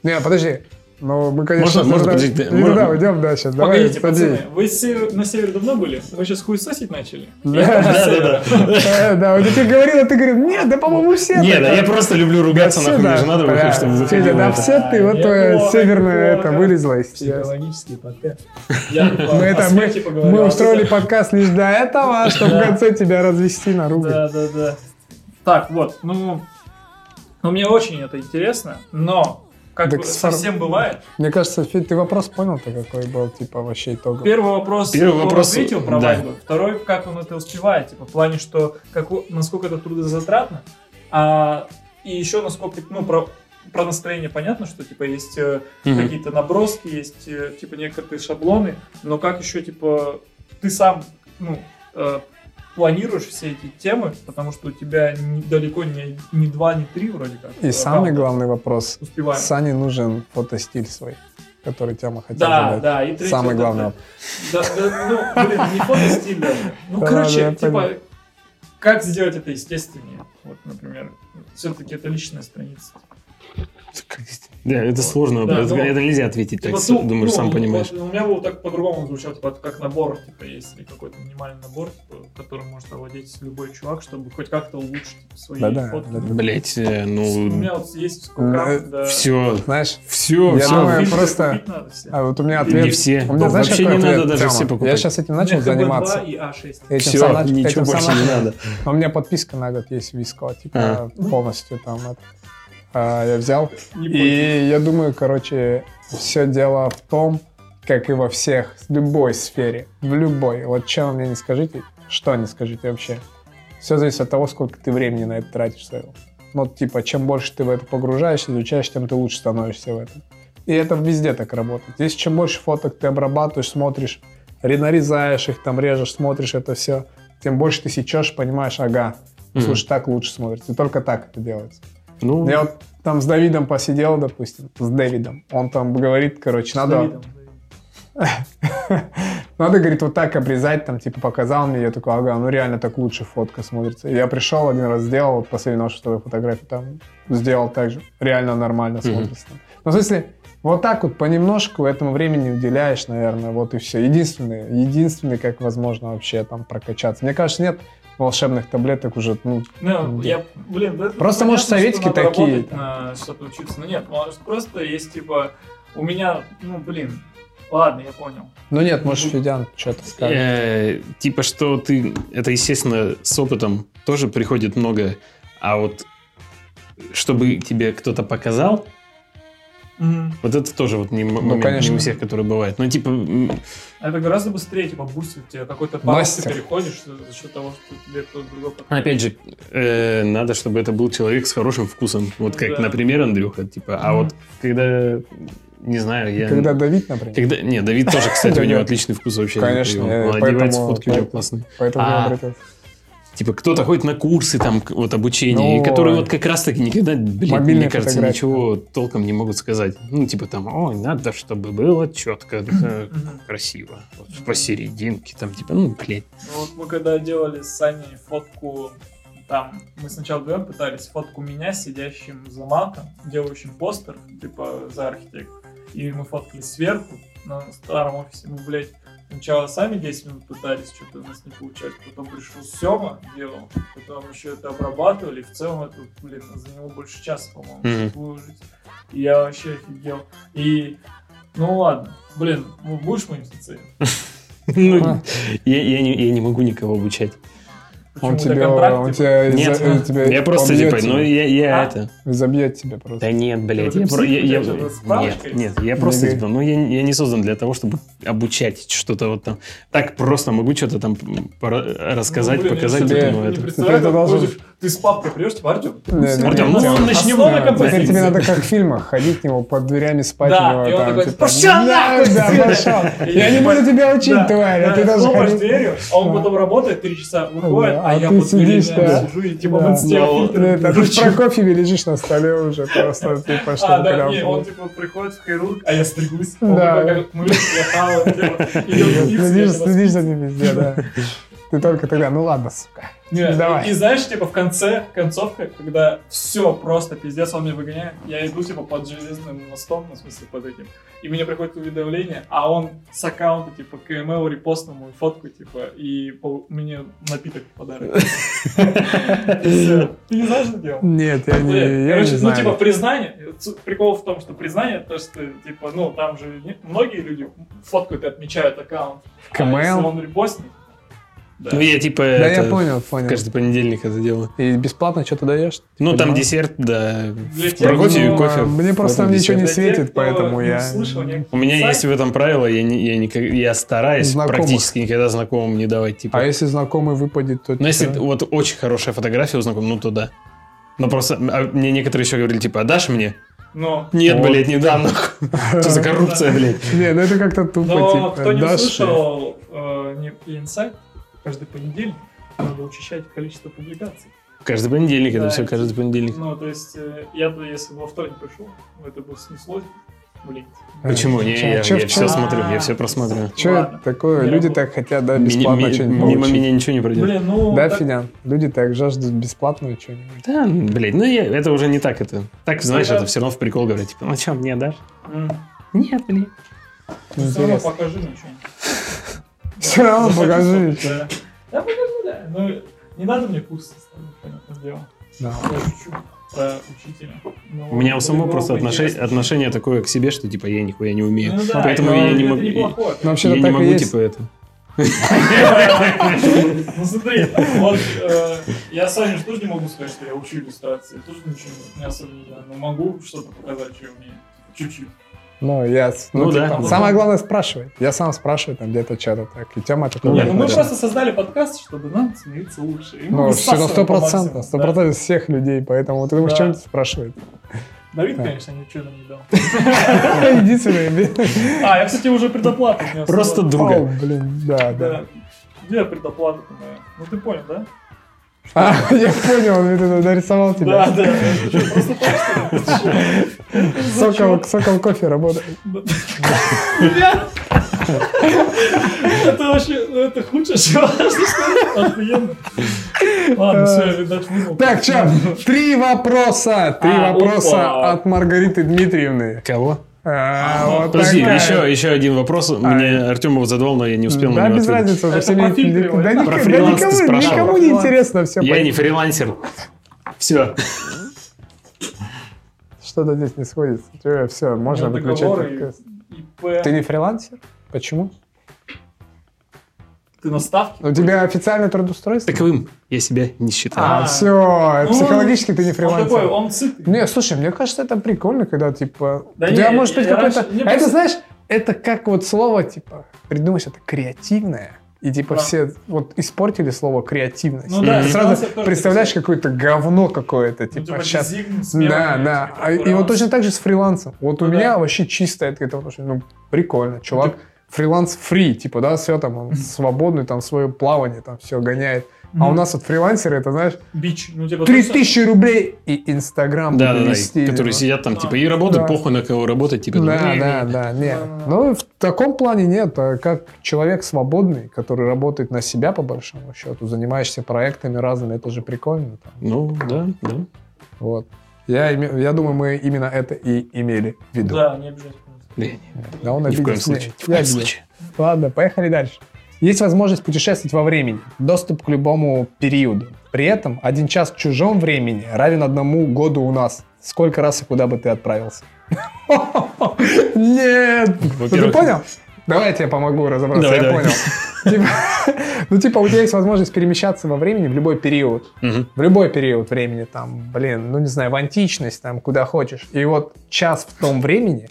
Не, подожди. Ну, мы, конечно, Можно- можно, не можно- да, сейчас. Давай, Погодите, садись. пацаны, вы север- на севере давно были? Вы сейчас хуесосить начали? Да. Да. *laughs* Э, Да, вот я тебе говорил, а ты говорил, нет, да, по-моему, все. Не, так». да я просто люблю ругаться все, нахуй, да. мне же надо Бля, выходить, чтобы Федя, заходило да все ты, вот северное *laughs* это вылезло из. Психологический подкаст. Я Мы, устроили подкаст лишь для этого, *laughs* чтобы в Да. конце тебя развести на ругань. Да, да, да. Так, вот, ну, ну, мне очень это интересно, но, как Так бы совсем бывает, Мне кажется, Федь, ты вопрос понял-то, какой был, типа, вообще итог. Первый вопрос, Первый он вопрос, ответил про да. вайбы. Второй, как он это успевает, типа, в плане, что как, насколько это трудозатратно, а, и еще насколько, ну, про, про настроение понятно, что типа есть э, Мгм. какие-то наброски, есть э, типа некоторые шаблоны, но как еще типа ты сам ну э, планируешь все эти темы, потому что у тебя не- далеко не, не два, не три вроде как. И самый раунда главный вопрос. Успеваем. Сане нужен фотостиль свой, который Тёма хотел Да, задать. да, и третье, Самый главный Да, да, ну, блин, не фотостиль даже. Ну, Да, короче, да, типа, понял. как сделать это естественнее? Вот, например, все-таки это личная страница. *laughs* Да, это сложно. Да, это, ну, это нельзя ответить так, Типа, с- ну, думаешь, ну, сам вот понимаешь. у меня было так по-другому звучало, типа, как набор, типа, есть какой-то минимальный набор, типа, которым может овладеть любой чувак, чтобы хоть как-то улучшить свои Да-да, фотки. Блять, э, У ну, меня вот есть Э, сколько, да. все, Знаешь, все, Я все. думаю, просто- купить надо все. а вот у меня Не ответ... все. У меня, знаешь, Вообще не надо даже все покупать. Я сейчас этим У начал ХБ2 заниматься. и А А6. Этим Все, сам ничего этим сам больше не надо. *laughs* У меня подписка на год есть Виско, типа А. полностью там это. А, я взял. Не И я думаю, короче, все дело в том, как и во всех, в любой сфере, в любой. Вот чем мне не скажите, что не скажите вообще. Все зависит от того, сколько ты времени на это тратишь своего. Ну, типа, чем больше ты в это погружаешься, изучаешь, тем ты лучше становишься в этом. И это везде так работает. Здесь чем больше фоток ты обрабатываешь, смотришь, ре- нарезаешь их, там режешь, смотришь это все, тем больше ты сечешь, понимаешь, ага, Мгм. слушай, так лучше смотрится. И только так это делается. Ну, Я вот там с Давидом посидел, допустим, с Дэвидом. Он там говорит, короче, С надо, *laughs* надо, говорит, вот так обрезать, там, типа, показал мне, я такой, ага, ну реально так лучше фотка смотрится. И я пришел один раз сделал, вот последний нашу вторую фотографию там сделал так же, реально нормально смотрится. там. Ну, в смысле, вот так вот понемножку этому времени уделяешь, наверное, вот и все. Единственный, единственный, как возможно вообще там прокачаться. Мне кажется, нет волшебных таблеток уже, ну, Ну, я, блин, да, Просто, может, советики такие, на что-то учиться. Но нет, может, просто есть, типа, у меня, ну, блин, ладно, я понял. ну нет, может, Федян что-то скажет. э, типа, что ты, это, естественно, с опытом тоже приходит много, а вот чтобы тебе кто-то показал, вот это тоже вот не, м- момент, не Ну, конечно. у всех, который бывает. Ну, типа, м, Это гораздо быстрее, типа, бустит тебе какой-то Мастер. ты переходишь за счет того, что тебе кто-то другой подходит. опять же, э, надо, чтобы это был человек с хорошим вкусом. Вот как, Да. например, Андрюха, типа. А Мгм. вот когда, не знаю, я... Когда Давид, например. Когда... Не, Давид тоже, кстати, у *laughs* него отличный вкус вообще. Конечно, одевается, поэтому- фотки у него классные. Поэтому А, я обратился. Типа, кто-то ходит на курсы, там, вот, обучения, Ну, которые вот как раз-таки никогда, блин, мне кажется, фотографии. ничего толком не могут сказать. Ну, типа, там, ой, надо, чтобы было четко, красиво. Вот посерединке, там, типа, ну, блядь. Ну, вот мы когда делали с Саней фотку, там, мы сначала вдвоем пытались фотку меня, сидящим за маком, делающим постер, типа, за архитектор. И мы фоткали сверху, на старом офисе. Мы, блядь, сначала сами 10 минут пытались, что-то у нас не получалось. Потом пришел Сема, делал. Потом еще это обрабатывали. В целом это, блин, за него больше часа, по-моему, выложить. И я вообще офигел. И, ну ладно, блин, ну, будешь моим социем? *laughs* Ну, я не могу никого обучать. Он контракт, он типа, тебя, Нет, из-за- тебя я просто, типа, ну, тебя. я, я А? это... Забьет тебя просто. Да нет, блядь, Ты я, про- я- я- нет, нет, я просто, типа, ну, я, я не создан для того, чтобы обучать что-то вот там. Так просто могу что-то там пора- рассказать, Ну, блин, показать, тебе- типа, не ну, это... Ты как должен- будешь- Ты с папкой придешь, типа, Артем, не, Артем, ну, Тём. начнем, да. композиции. Теперь тебе надо как в фильмах ходить к нему под дверями спать Да, него и он там, такой, типа, «Пошёл да, нахуй да, отсюда!» пошел. И Я не типа, буду тебя учить, Да, тварь, а да, ты должен ходить. дверью, а он Да. потом работает три часа, выходит, Да, а, а я ты под дверями сидишь, да. сижу и типа Да. в инсте Ну, а ты с Прокофьеве лежишь на столе уже просто, *laughs* типа, что А, да, не, он типа приходит в хирург, а я стригусь. Он Да. такой, как типа, я Следишь, типа, следишь за ним везде, да. *laughs* Ты только тогда, ну ладно, сука. Не, Давай. И, и знаешь, типа в конце, концовка, когда все просто пиздец, он меня выгоняет, я иду типа под железным мостом, ну, в смысле под этим, и мне приходит уведомление, а он с аккаунта типа КМЛ репостнул мою фотку, типа, и по- мне напиток в подарок. Ты не знаешь, что делал? Нет, я не, Короче, ну типа признание, прикол в том, что признание, то что типа, ну там же многие люди фоткают и отмечают аккаунт. А КМЛ? он репостнет, да. Ну, я, типа, Да, это, я понял, понял. каждый понедельник это делаю. И бесплатно что-то даешь? Ну, там Понимаю. десерт, да, тех, Прокофьеве кто- кофе. Мне просто ничего не десерт. Для тех, светит, кто поэтому не я... слышал У меня сайтов, есть в этом правило, я, не, я, никак- я стараюсь Знакомых. практически никогда знакомым не давать, типа. А если знакомый выпадет, то... Но если типа, вот очень хорошая фотография у знакомого, ну то да. Но просто а мне некоторые еще говорили, типа, а дашь мне? Но, Нет, Вот. блядь, не дам. *laughs* Что за коррупция, блядь? Не, ну это как-то тупо, но типа. кто не услышал э, не- инсайт, каждый понедельник надо учащать количество публикаций. Каждый понедельник, это Да. все каждый понедельник. Ну, то есть, э, я бы, если бы во вторник пришел, это бы снесло, блин. Почему? Не, я, я чё- все А. смотрю, я все Ладно. это такое? Люди так хотят, да, бесплатно ми- что-нибудь Мимо меня ничего не пройдет. Блин, ну... Да, так- Финян? Люди так жаждут бесплатного чего-нибудь. Да, блядь, ну я, это уже не так это. Так, знаешь, это все равно в прикол говорят, типа, ну что, мне дашь? Нет, блин. Все равно покажи мне что-нибудь. Все равно покажи. Да. Да, покажи, да. Ну, не надо мне курс составить, понятное дело. Да. Я шучу про учителя. Но У меня у самого просто отношение, отношение такое к себе, что типа я нихуя не умею. Ну да, Поэтому это- я не могу. неплохое. Ну, вообще-то Я не могу, есть. типа, это. *laughs* Ну смотри, вот э, я Саню же тоже не могу сказать, что я учу иллюстрации. Тоже ничего не особо не знаю. Но могу что-то показать, что я умею. Чуть-чуть. Ну, я... Ну Ну, да. типа, Самое главное спрашивать. Я сам спрашиваю там где-то что-то так. И Тёма такой... Ну, Нет, ну мы просто создали подкаст, чтобы нам становиться лучше. И Ну, сто процентов, сто процентов всех людей, поэтому ты думаешь, Да. чем спрашивает? да. Давид, Да. конечно, ничего нам не дал. *laughs* Единственное. А, я, кстати, уже предоплату. Просто Вот. друга. Блин, да, да. Где предоплата-то моя? Ну ты понял, да? А, *laughs* я понял, он нарисовал Да, тебя. да. Ли? Сокол, сокол кофе работает. Это вообще, ну это худшее, сказать. Охуенно. Ладно, все, я, видать, вынул. Так, что, три вопроса. Три А, вопроса от Маргариты Дмитриевны. Кого? А, вот Подожди, такая. еще, еще один вопрос. Мне Артем его задавал, но я не успел на Да, него без ответить. разницы, Это про не- фильтрование. Да, Про никому- да не интересно все. Я не фрилансер. Все. Что-то здесь не сходится. Все, можно выключать подкаст. Ты не фрилансер? Почему? Ты на ставке? У тебя официальное трудоустройство? Таковым я себя не считаю. А, А. все, Ну, психологически ты не Он такой, фрилансер. он сытый. Не, слушай, мне кажется, это прикольно, когда, типа, Да у тебя не, может быть какой-то... А это, знаешь, это как вот слово, типа, придумать это креативное, и, типа, Да. все вот испортили слово креативность. Ну да, ты сразу фрилансер представляешь какое-то говно какое-то, Ну, типа, типа, сейчас... дизайн с Да, да. типа, и вот точно так же с фрилансом. Вот у Ну меня да. вообще чисто это какое-то отношение. Ну, прикольно. Чувак, фриланс фри, типа, да, все там, он свободный, там, свое плавание, там, все гоняет. А у нас вот фрилансеры, это, знаешь, Бич. Ну, типа, точно- 3000 рублей и Инстаграм Да, да, да. Которые сидят там, типа, и работают, Да. похуй на кого работать, типа, Да, ну, да, да, нет. Да. Ну, в таком плане нет. А Как человек свободный, который работает на себя, по большому счету, занимаешься проектами разными, это же прикольно. там. Ну, да, да. Вот. Я, я думаю, мы именно это и имели в виду. Да, не обижайся. Да, он ни в коем случае. Ни в коем случае. Ладно, поехали дальше. Есть возможность путешествовать во времени. Доступ к любому периоду. При этом один час в чужом времени равен одному году у нас. Сколько раз и куда бы ты отправился? *laughs* Нет! Ну, ты понял? Давай я тебе помогу разобраться, Давай, я давай. понял. *laughs* Типа, *laughs* Ну, типа, у тебя есть возможность перемещаться во времени в любой период. В любой период времени, там, блин, ну не знаю, в античность, там, куда хочешь. И вот час в том времени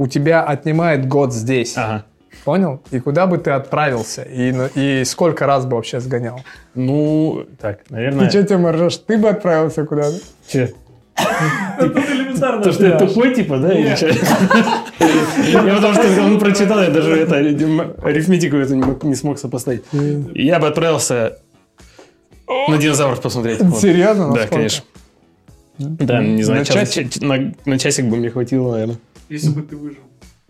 у тебя отнимает год здесь. Ага. Понял? И куда бы ты отправился? И, ну, и сколько раз бы вообще сгонял? Ну, так, Ты наверное... что, Тёма, ржешь? Ты бы отправился куда-то? Че? Это элементарно. То, что я тупой, типа, да? Я потому что он прочитал, я даже это арифметику эту не мог- не смог сопоставить. Я бы отправился на динозавров посмотреть. Серьезно? Да, конечно. Да, не знаю, на часик бы мне хватило, наверное. Если бы ты выжил.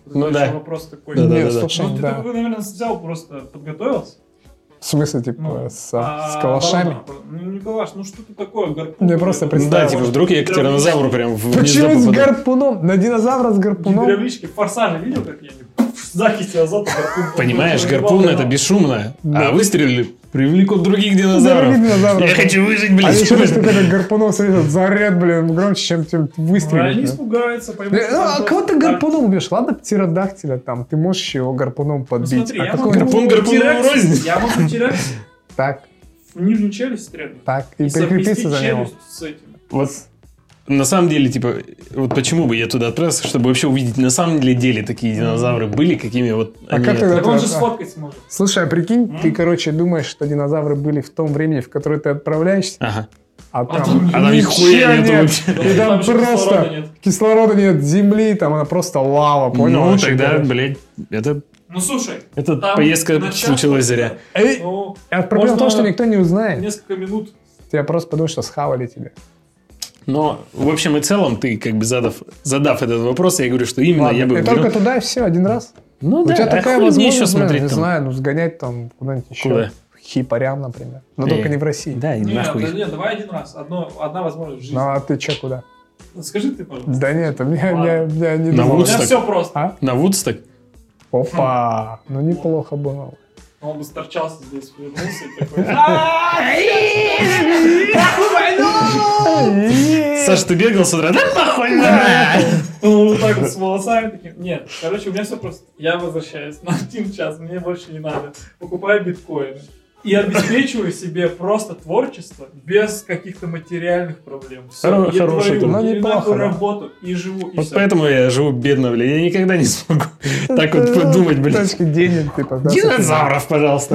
Ну Это да. еще Вопрос такой. Да, да, Нет, да, да. слушай, Ну, ты, да. бы, наверное, взял просто, подготовился. В смысле, типа, Ну, с, а с калашами? оборона- Ну, не калаш, ну что-то такое, гарпун. Ну, я просто Ну да, представил. типа, вдруг я к тиранозавру прям в Почему с гарпуном? На динозавра с гарпуном? Гидравлички, форсажи видел, как я захисте азота гарпун. Понимаешь, гарпун это бесшумно, Да. а выстрелили привлекут других Других динозавров. динозавров. Я хочу выжить, А блядь. еще что когда *laughs* гарпуном светит, заряд, блин, громче, чем, чем Ну, Они испугаются, поймут. Блин, Ну, а кого ты гарпуном убьешь? Ладно, птеродактиля там, ты можешь его гарпуном подбить. смотри, а я какой могу гарпун рознь. Я могу терять Так, в нижнюю челюсть стрельнуть. так, и, И прикрепиться за него. челюсть с этим. Вот на самом деле, типа, вот почему бы я туда отправился, чтобы вообще увидеть, на самом деле, деле такие динозавры были, какими вот А они как это- Так он же а- сфоткать сможет. Слушай, а прикинь, М? ты, короче, думаешь, что динозавры были в том времени, в которое ты отправляешься, Ага. А там, там А там нихуя нет вообще. И там кислорода просто нет. кислорода нет, земли, там она просто лава, понял? Ну, тогда, блядь, это, Ну слушай, эта Там поездка случилась зря. Эй, ну, а проблема в том, что никто не узнает. несколько минут. Тебя просто подумают, что схавали тебя. Но, в общем и целом, ты как бы задав, задав этот вопрос, я говорю, что именно Ладно, я бы и только туда и все, один раз. Ну У да, тебя а такая мне возможность, еще блин, смотреть не там? знаю, ну сгонять там куда-нибудь еще. Куда? Хипарям, например. Но Не. только не в России. Да, и Нет, нахуй. да нет, давай один раз. Одно, одна возможность в жизни. Ну а ты че куда? Скажи ты, пожалуйста. Да нет, у меня, меня- меня не На У меня все просто. А? На Вудсток? Опа! Ну неплохо было. Он бы сторчался здесь, вернулся и такой... *laughs* Саша, ты бегал с утра? Да похуй на! *laughs* Ну, вот так вот с волосами таким. Нет, короче, у меня все просто. Я возвращаюсь на один час, мне больше не надо. Покупаю биткоины. И обеспечиваю себе просто творчество без каких-то материальных проблем. Все, Хоро- я хороший творю. Ну, неплохо, да. работу, и живу, и Вот все. поэтому я живу бедно, блядь. Я никогда не смогу так вот подумать, блядь. Точки денег, типа. да, Динозавров, пожалуйста.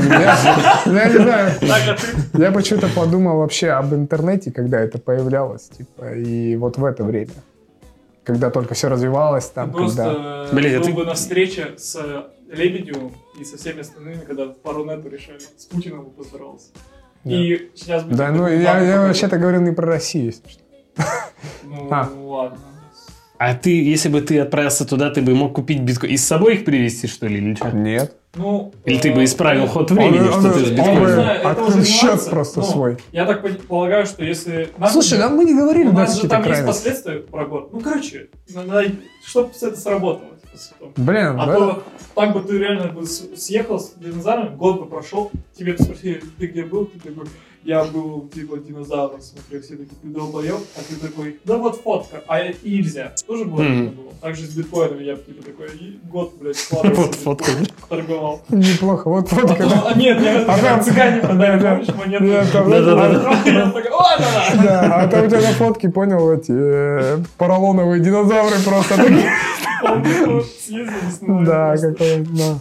Я, не знаю, а ты? я почему-то подумал вообще об интернете, когда это появлялось, типа, и вот в это время. Когда только все развивалось, там, Ты когда... просто Блин, а был ты- бы на встрече с Лебедевым и со всеми остальными, когда пару нету решали. С Путиным бы поздоровался. Да. И сейчас бы... Да, ну я, я вообще-то говорил не про Россию, если что. Ну, А. ладно. А ты, если бы ты отправился туда, ты бы мог купить биткоин. И с собой их привезти, что ли, или что? Нет. Ну, Или ты э, бы исправил ход времени, он- что ты с биткоином? открыл счет просто но свой. Я так полагаю, что если... Слушай, будет- да мы не говорили, у да, нас же там есть крайности. последствия про год. Ну, короче, надо, чтобы это сработало. Блин, А да. то так бы ты реально бы съехал с динозавром, год бы прошел, тебе бы спросили, ты где был? Ты такой, я был типа динозавром, смотрю, все такие, ты долбоёб, а ты такой, да вот фотка, а я- и нельзя. Тоже было, такое было. Так же с биткоинами я бы типа такой, год, блядь, *laughs* Вот фотка. *laughs* торговал. Неплохо, вот фотка, а нет, я А там- цыгане продали, Да, да. помнишь, монеты? Да, да. Да, а там у тебя на фотке, понял, эти э, поролоновые динозавры просто *laughs* такие. Да, какой, да.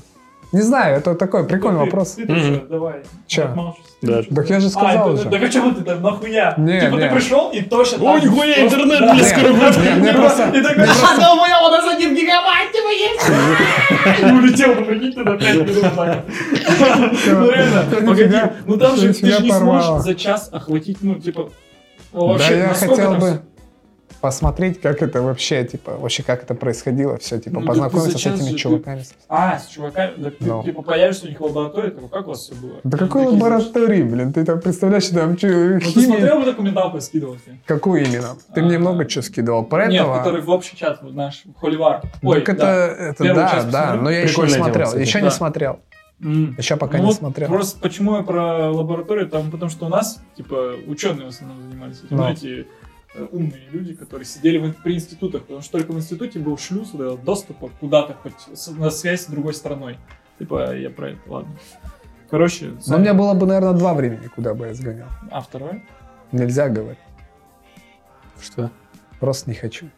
Не знаю, это такой прикольный Ты- вопрос. Ты, ты чё, давай. Ты Да. Так я же А, сказал это- уже. Так а чего ты там, нахуя? Не, типа не. ты пришел и точно О, так же нихуя, интернет, да. скоро будет. Не, просто- И такой, а, да у нас один гигабайт, типа, есть. И улетел, ну прикинь, ты на 5 минут так. Ну реально, погоди, ну там же ты же не сможешь за час охватить, ну типа, Да вообще, я хотел там бы посмотреть, как это вообще, типа, вообще как это происходило, все, типа, Ну, познакомиться ты с этими же- чуваками. А, с чуваками, да ты Ну. типа появишься у них в лаборатории, такой, как у вас все было? Да какой Такие, лаборатории, блин? Ты там представляешь, там чё, Ну ты химия? смотрел бы документалку, скидывал тебе? Какую именно? Ты мне А, много чего скидывал. Про Нет, этого? который в общий чат, вот наш, холивар. Ой, так это, да. это Первую да, часть да, но я еще не смотрел, еще Да. не смотрел, М. еще пока Ну не вот смотрел. Просто почему я про лабораторию, там, потому что у нас, типа, ученые в основном занимались этим, Ну. ну, эти умные люди, которые сидели в- при институтах, потому что только в институте был шлюз вот доступа куда-то хоть с- на связь с другой страной. Типа, я про это, ладно. Короче, Но у сами- меня было бы, наверное, два времени, куда бы я сгонял. а второе? Нельзя говорить, Что? просто не хочу.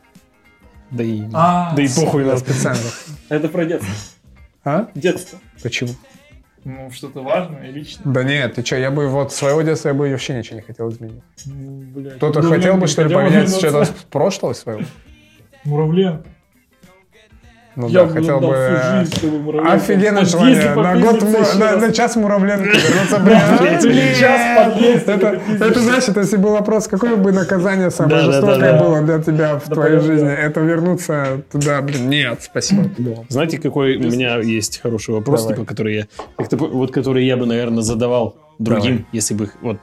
Да и... А, Да и похуй Я нам. специально. Это про детство. А? Детство. Почему? Ну, что-то важное и личное. Да нет, ты что, я бы вот своего детства я бы вообще ничего не хотел изменить. Ну. Кто-то хотел бы, что ли, поменять что-то с прошлого своего? Муравленко. Ну я да, бы хотел бы... всю жизнь, чтобы Муравленко подъезде желание. На год, му- на, на час Муравленко вернуться, блядь. Это, значит, если был вопрос, какое бы наказание самое жестокое было для тебя в твоей жизни, это вернуться туда, блин, нет, спасибо. Знаете, какой у меня есть хороший вопрос, типа, который я, вот который я бы, наверное, задавал другим, если бы их, вот,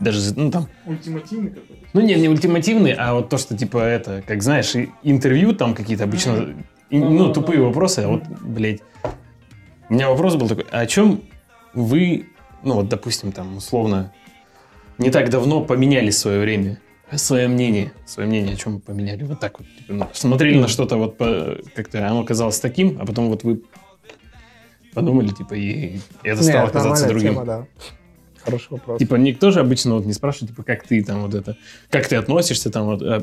даже, ну, там, Ультимативный какой-то. ну, не, не ультимативный, а вот то, что, типа, это, как, знаешь, интервью там какие-то обычно, и- Ну, тупые вопросы, а вот, блядь, у меня вопрос был такой, а о чем вы, ну, вот, допустим, там, условно, не так давно поменяли свое время, свое мнение, свое мнение о чем поменяли, вот так вот, типа, ну, смотрели на что-то вот как-то оно казалось таким, а потом вот вы подумали, типа, и это стало Нет, казаться другим. тема, да. Хороший вопрос. Типа, никто же обычно вот не спрашивает, типа, как ты там вот это, как ты относишься там вот, а,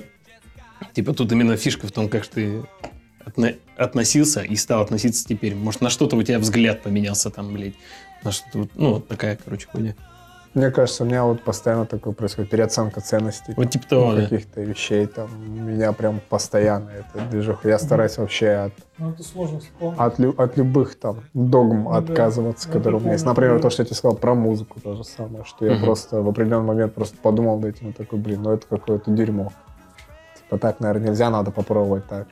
типа, тут именно фишка в том, как ты отно- относился и стал относиться теперь. Может, на что-то у тебя взгляд поменялся там, блядь, на что-то вот, ну, вот такая, короче, хуйня. Мне кажется, у меня вот постоянно такое происходит переоценка ценностей. Вот типа того, ну, да. каких-то вещей там. У меня прям постоянно это движуха. Я стараюсь вообще от, Ну, это сложно вспомнить. от, лю- от любых там догм Ну да. отказываться, Ну, которые у меня есть. Например, да. то, что я тебе сказал про музыку, то же самое, что я Мгм. просто в определенный момент просто подумал над этим и такой, блин, ну это какое-то дерьмо. Типа так, наверное, нельзя, надо попробовать так.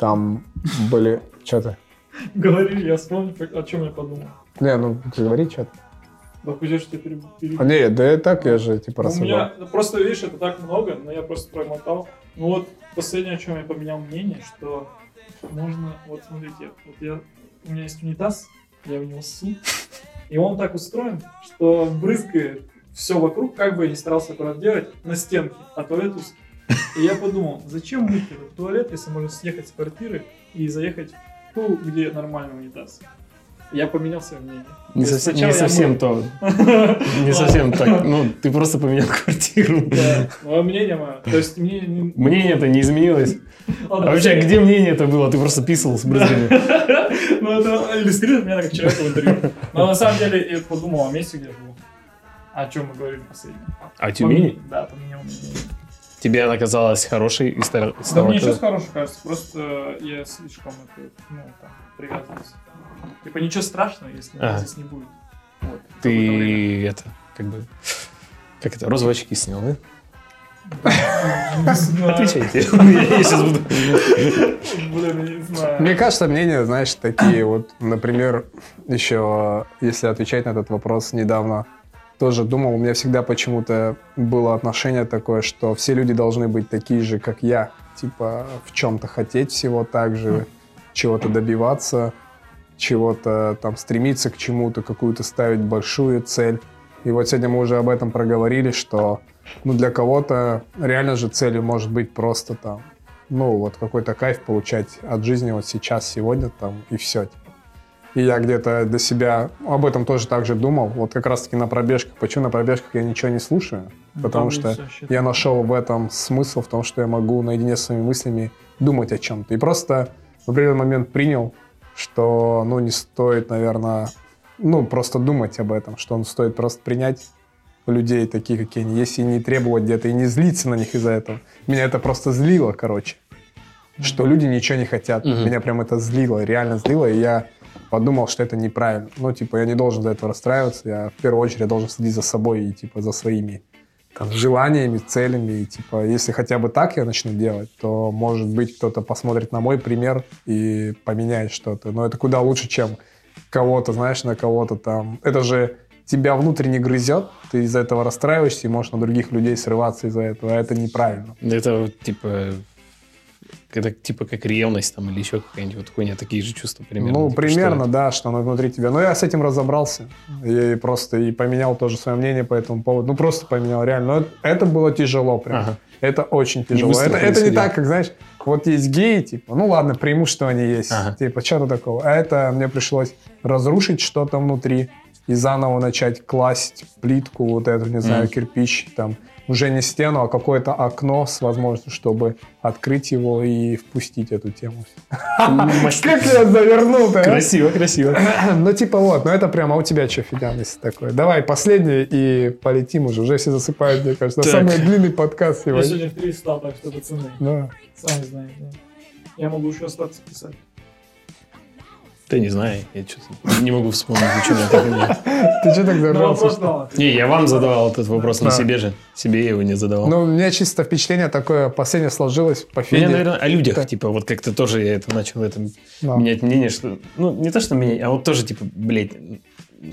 Там были... Что ты? Говори, я вспомню, о чем я подумал. Не, ну ты говори что-то. Да хуй что я пере- пере- А, не, да и так я же типа У рассуждал. меня, ну, просто, видишь, это так много, но я просто промотал. Ну вот, последнее, о чем я поменял мнение, что можно, вот смотрите, вот я, у меня есть унитаз, я в него ссу, и он так устроен, что брызгает все вокруг, как бы я ни старался аккуратно делать, на стенке, а туалет узкий. И я подумал, зачем мыть этот туалет, если можно съехать с квартиры и заехать в ту, где нормальный унитаз. Я поменял свое мнение. Не, То сначала не совсем мыл. то. *laughs* Не совсем так. Ну, ты просто поменял квартиру. Да, мое мнение мое. То есть мне... не- Мнение-то не изменилось. А вообще, где мнение это было? Ты просто писал с брызгами. *laughs* Ну, это иллюстрирует меня как человека в интервью. Но на самом деле я подумал о месте, где я живу. О чем мы говорили последнее. А Тюмени? Да, поменял мнение. Тебе она казалась хорошей и стала... Да стала мне сейчас хорошо кажется, просто я слишком это, ну, там, привязываюсь. Типа ничего страшного, если Ага. здесь не будет. Вот. Ты это, как бы... Как это, розовые очки снял, да? Не знаю. Отвечайте. *laughs* Я сейчас буду... Блин, я не знаю. Мне кажется, мнения, знаешь, такие вот, например, еще, если отвечать на этот вопрос, недавно тоже думал, у меня всегда почему-то было отношение такое, что все люди должны быть такие же, как я. Типа в чем-то хотеть всего так же, чего-то добиваться, чего-то там стремиться к чему-то, какую-то ставить большую цель. И вот сегодня мы уже об этом проговорили, что ну, для кого-то реально же целью может быть просто там ну, вот какой-то кайф получать от жизни вот сейчас, сегодня там, и все. И я где-то для себя об этом тоже так же думал. Вот как раз-таки на пробежках. Почему на пробежках я ничего не слушаю? Потому Там что я нашел в этом смысл, в том, что я могу наедине с своими мыслями думать о чем-то. И просто в определенный момент принял, что, ну, не стоит, наверное, ну, просто думать об этом, что он стоит просто принять людей такие, какие они есть, и не требовать где-то, и не злиться на них из-за этого. Меня это просто злило, короче. Что люди ничего не хотят. Мгм. Меня прям это злило, реально злило, и я подумал, что это неправильно. Ну, типа, я не должен за этого расстраиваться, я в первую очередь должен следить за собой и, типа, за своими там, желаниями, целями. И, типа, если хотя бы так я начну делать, то, может быть, кто-то посмотрит на мой пример и поменяет что-то. Но это куда лучше, чем кого-то, знаешь, на кого-то там. Это же тебя внутренне грызет, ты из-за этого расстраиваешься и можешь на других людей срываться из-за этого, а это неправильно. Это типа... Это типа как ревность там или еще какая-нибудь вот хуйня, такие же чувства примерно. ну, типа, примерно, что- да, что оно внутри тебя. Но я с этим разобрался. И просто и поменял тоже свое мнение по этому поводу. Ну, просто поменял, реально. Но это, было тяжело прям. Ага. Это очень тяжело. быстро Это, это не так, как, знаешь, вот есть геи, типа, ну ладно, приму, что они есть. Ага. Типа, что-то такого. А это мне пришлось разрушить что-то внутри и заново начать класть плитку, вот эту, не знаю, Мгм. кирпич, там, уже не стену, а какое-то окно с возможностью, чтобы открыть его и впустить эту тему. *laughs* Как я завернул-то, а? Красиво, красиво. *clears throat* Ну, типа вот, ну это прямо у тебя что, Федян, если такое. Давай, последнее и полетим уже. Уже все засыпают, мне кажется. Самый длинный подкаст Я сегодня. сегодня в три встал, так что пацаны, Да. сами знаете. да. Я могу еще остаться писать. Да не знаю, я что-то не могу вспомнить, ничего на это нет. Ты что так дал. Не, я вам задавал этот вопрос, не Да. себе же. Себе я его не задавал. Ну, у меня чисто впечатление такое последнее сложилось по У Феде. меня, наверное, о людях, Так. типа, вот как-то тоже я это начал это менять мнение, что... Ну, не то, что менять, а вот тоже, типа, блядь,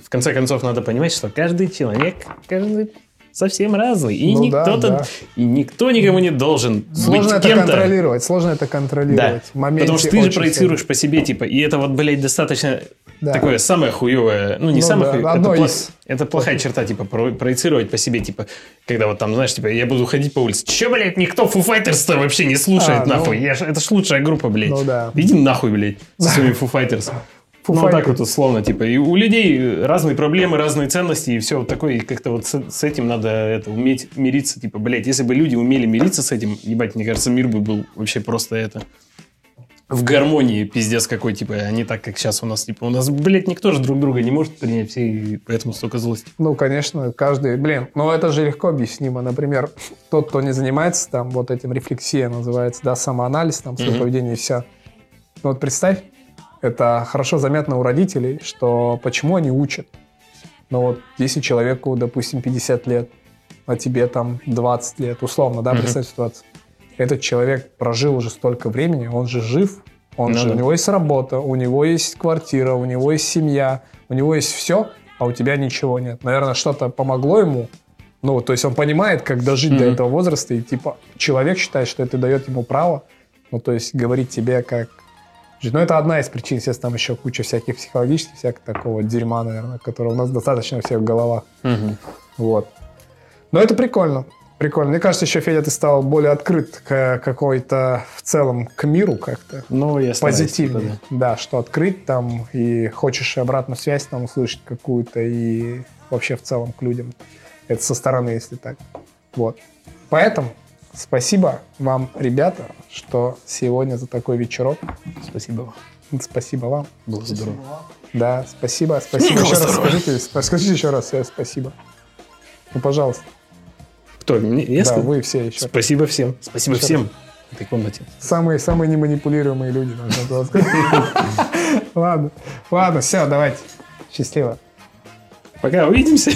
в конце концов надо понимать, что каждый человек, каждый совсем разный. И Ну да, никто-то... да. И никто никому не должен Сложно быть это кем-то. контролировать, сложно это контролировать. В моменте Потому что ты же проецируешь по себе, типа, и это вот, блядь, достаточно Да. такое самое хуевое, ну не Ну самое да, хуевое, это, пла- из. это плохая черта, типа, про- проецировать по себе, типа, когда вот там, знаешь, типа, я буду ходить по улице, че, блядь, никто Foo Fighters-то вообще не слушает, А, ну. нахуй, Я ж- это ж лучшая группа, блядь. Ну да. Иди нахуй, блядь, со своими Foo Fighters. Ну, так вот условно, типа, и у людей разные проблемы, разные ценности, и все вот такое, и как-то вот с, с этим надо это уметь мириться, типа, блядь, если бы люди умели мириться с этим, ебать, мне кажется, мир бы был вообще просто это, в гармонии пиздец какой, типа, а не так, как сейчас у нас, типа, у нас, блядь, никто же друг друга не может принять, все, и поэтому столько злости. Ну, конечно, каждый, блин, но это же легко объяснимо. Например, тот, кто не занимается там вот этим рефлексия называется, да, самоанализ, там, свое Мгм. поведение и все. Ну, вот представь, это хорошо заметно у родителей, что почему они учат. Ну, вот если человеку, допустим, 50 лет, а тебе там 20 лет, условно, да, Мгм. представь ситуацию. Этот человек прожил уже столько времени, он же жив, он Ну же, да. у него есть работа, у него есть квартира, у него есть семья, у него есть все, а у тебя ничего нет. Наверное, что-то помогло ему. Ну, то есть он понимает, как дожить до Мгм. этого возраста, и типа человек считает, что это дает ему право, ну, то есть говорить тебе как... жить. Ну, это одна из причин, естественно, там еще куча всяких психологических, всякого такого дерьма, наверное, которого у нас достаточно всех в головах. Вот. Но это прикольно. Прикольно. Мне кажется, еще, Федя, ты стал более открыт к какой-то в целом к миру как-то. Ну, я Позитивнее. типа, Да, что открыть там и хочешь обратную связь там услышать какую-то и вообще в целом к людям. Это со стороны, если так. Вот. Поэтому спасибо вам, ребята, что сегодня за такой вечерок. Спасибо вам. Спасибо вам. Было здорово. Да, спасибо. Спасибо еще раз. Скажите, скажите еще раз э, спасибо. Ну, пожалуйста. Кто? Мне? Я да, вы все еще. Спасибо всем. Спасибо Еще всем в этой комнате. Самые, самые неманипулируемые люди, нужно было сказать. Ладно, ладно, все, давайте. Счастливо. Пока, увидимся.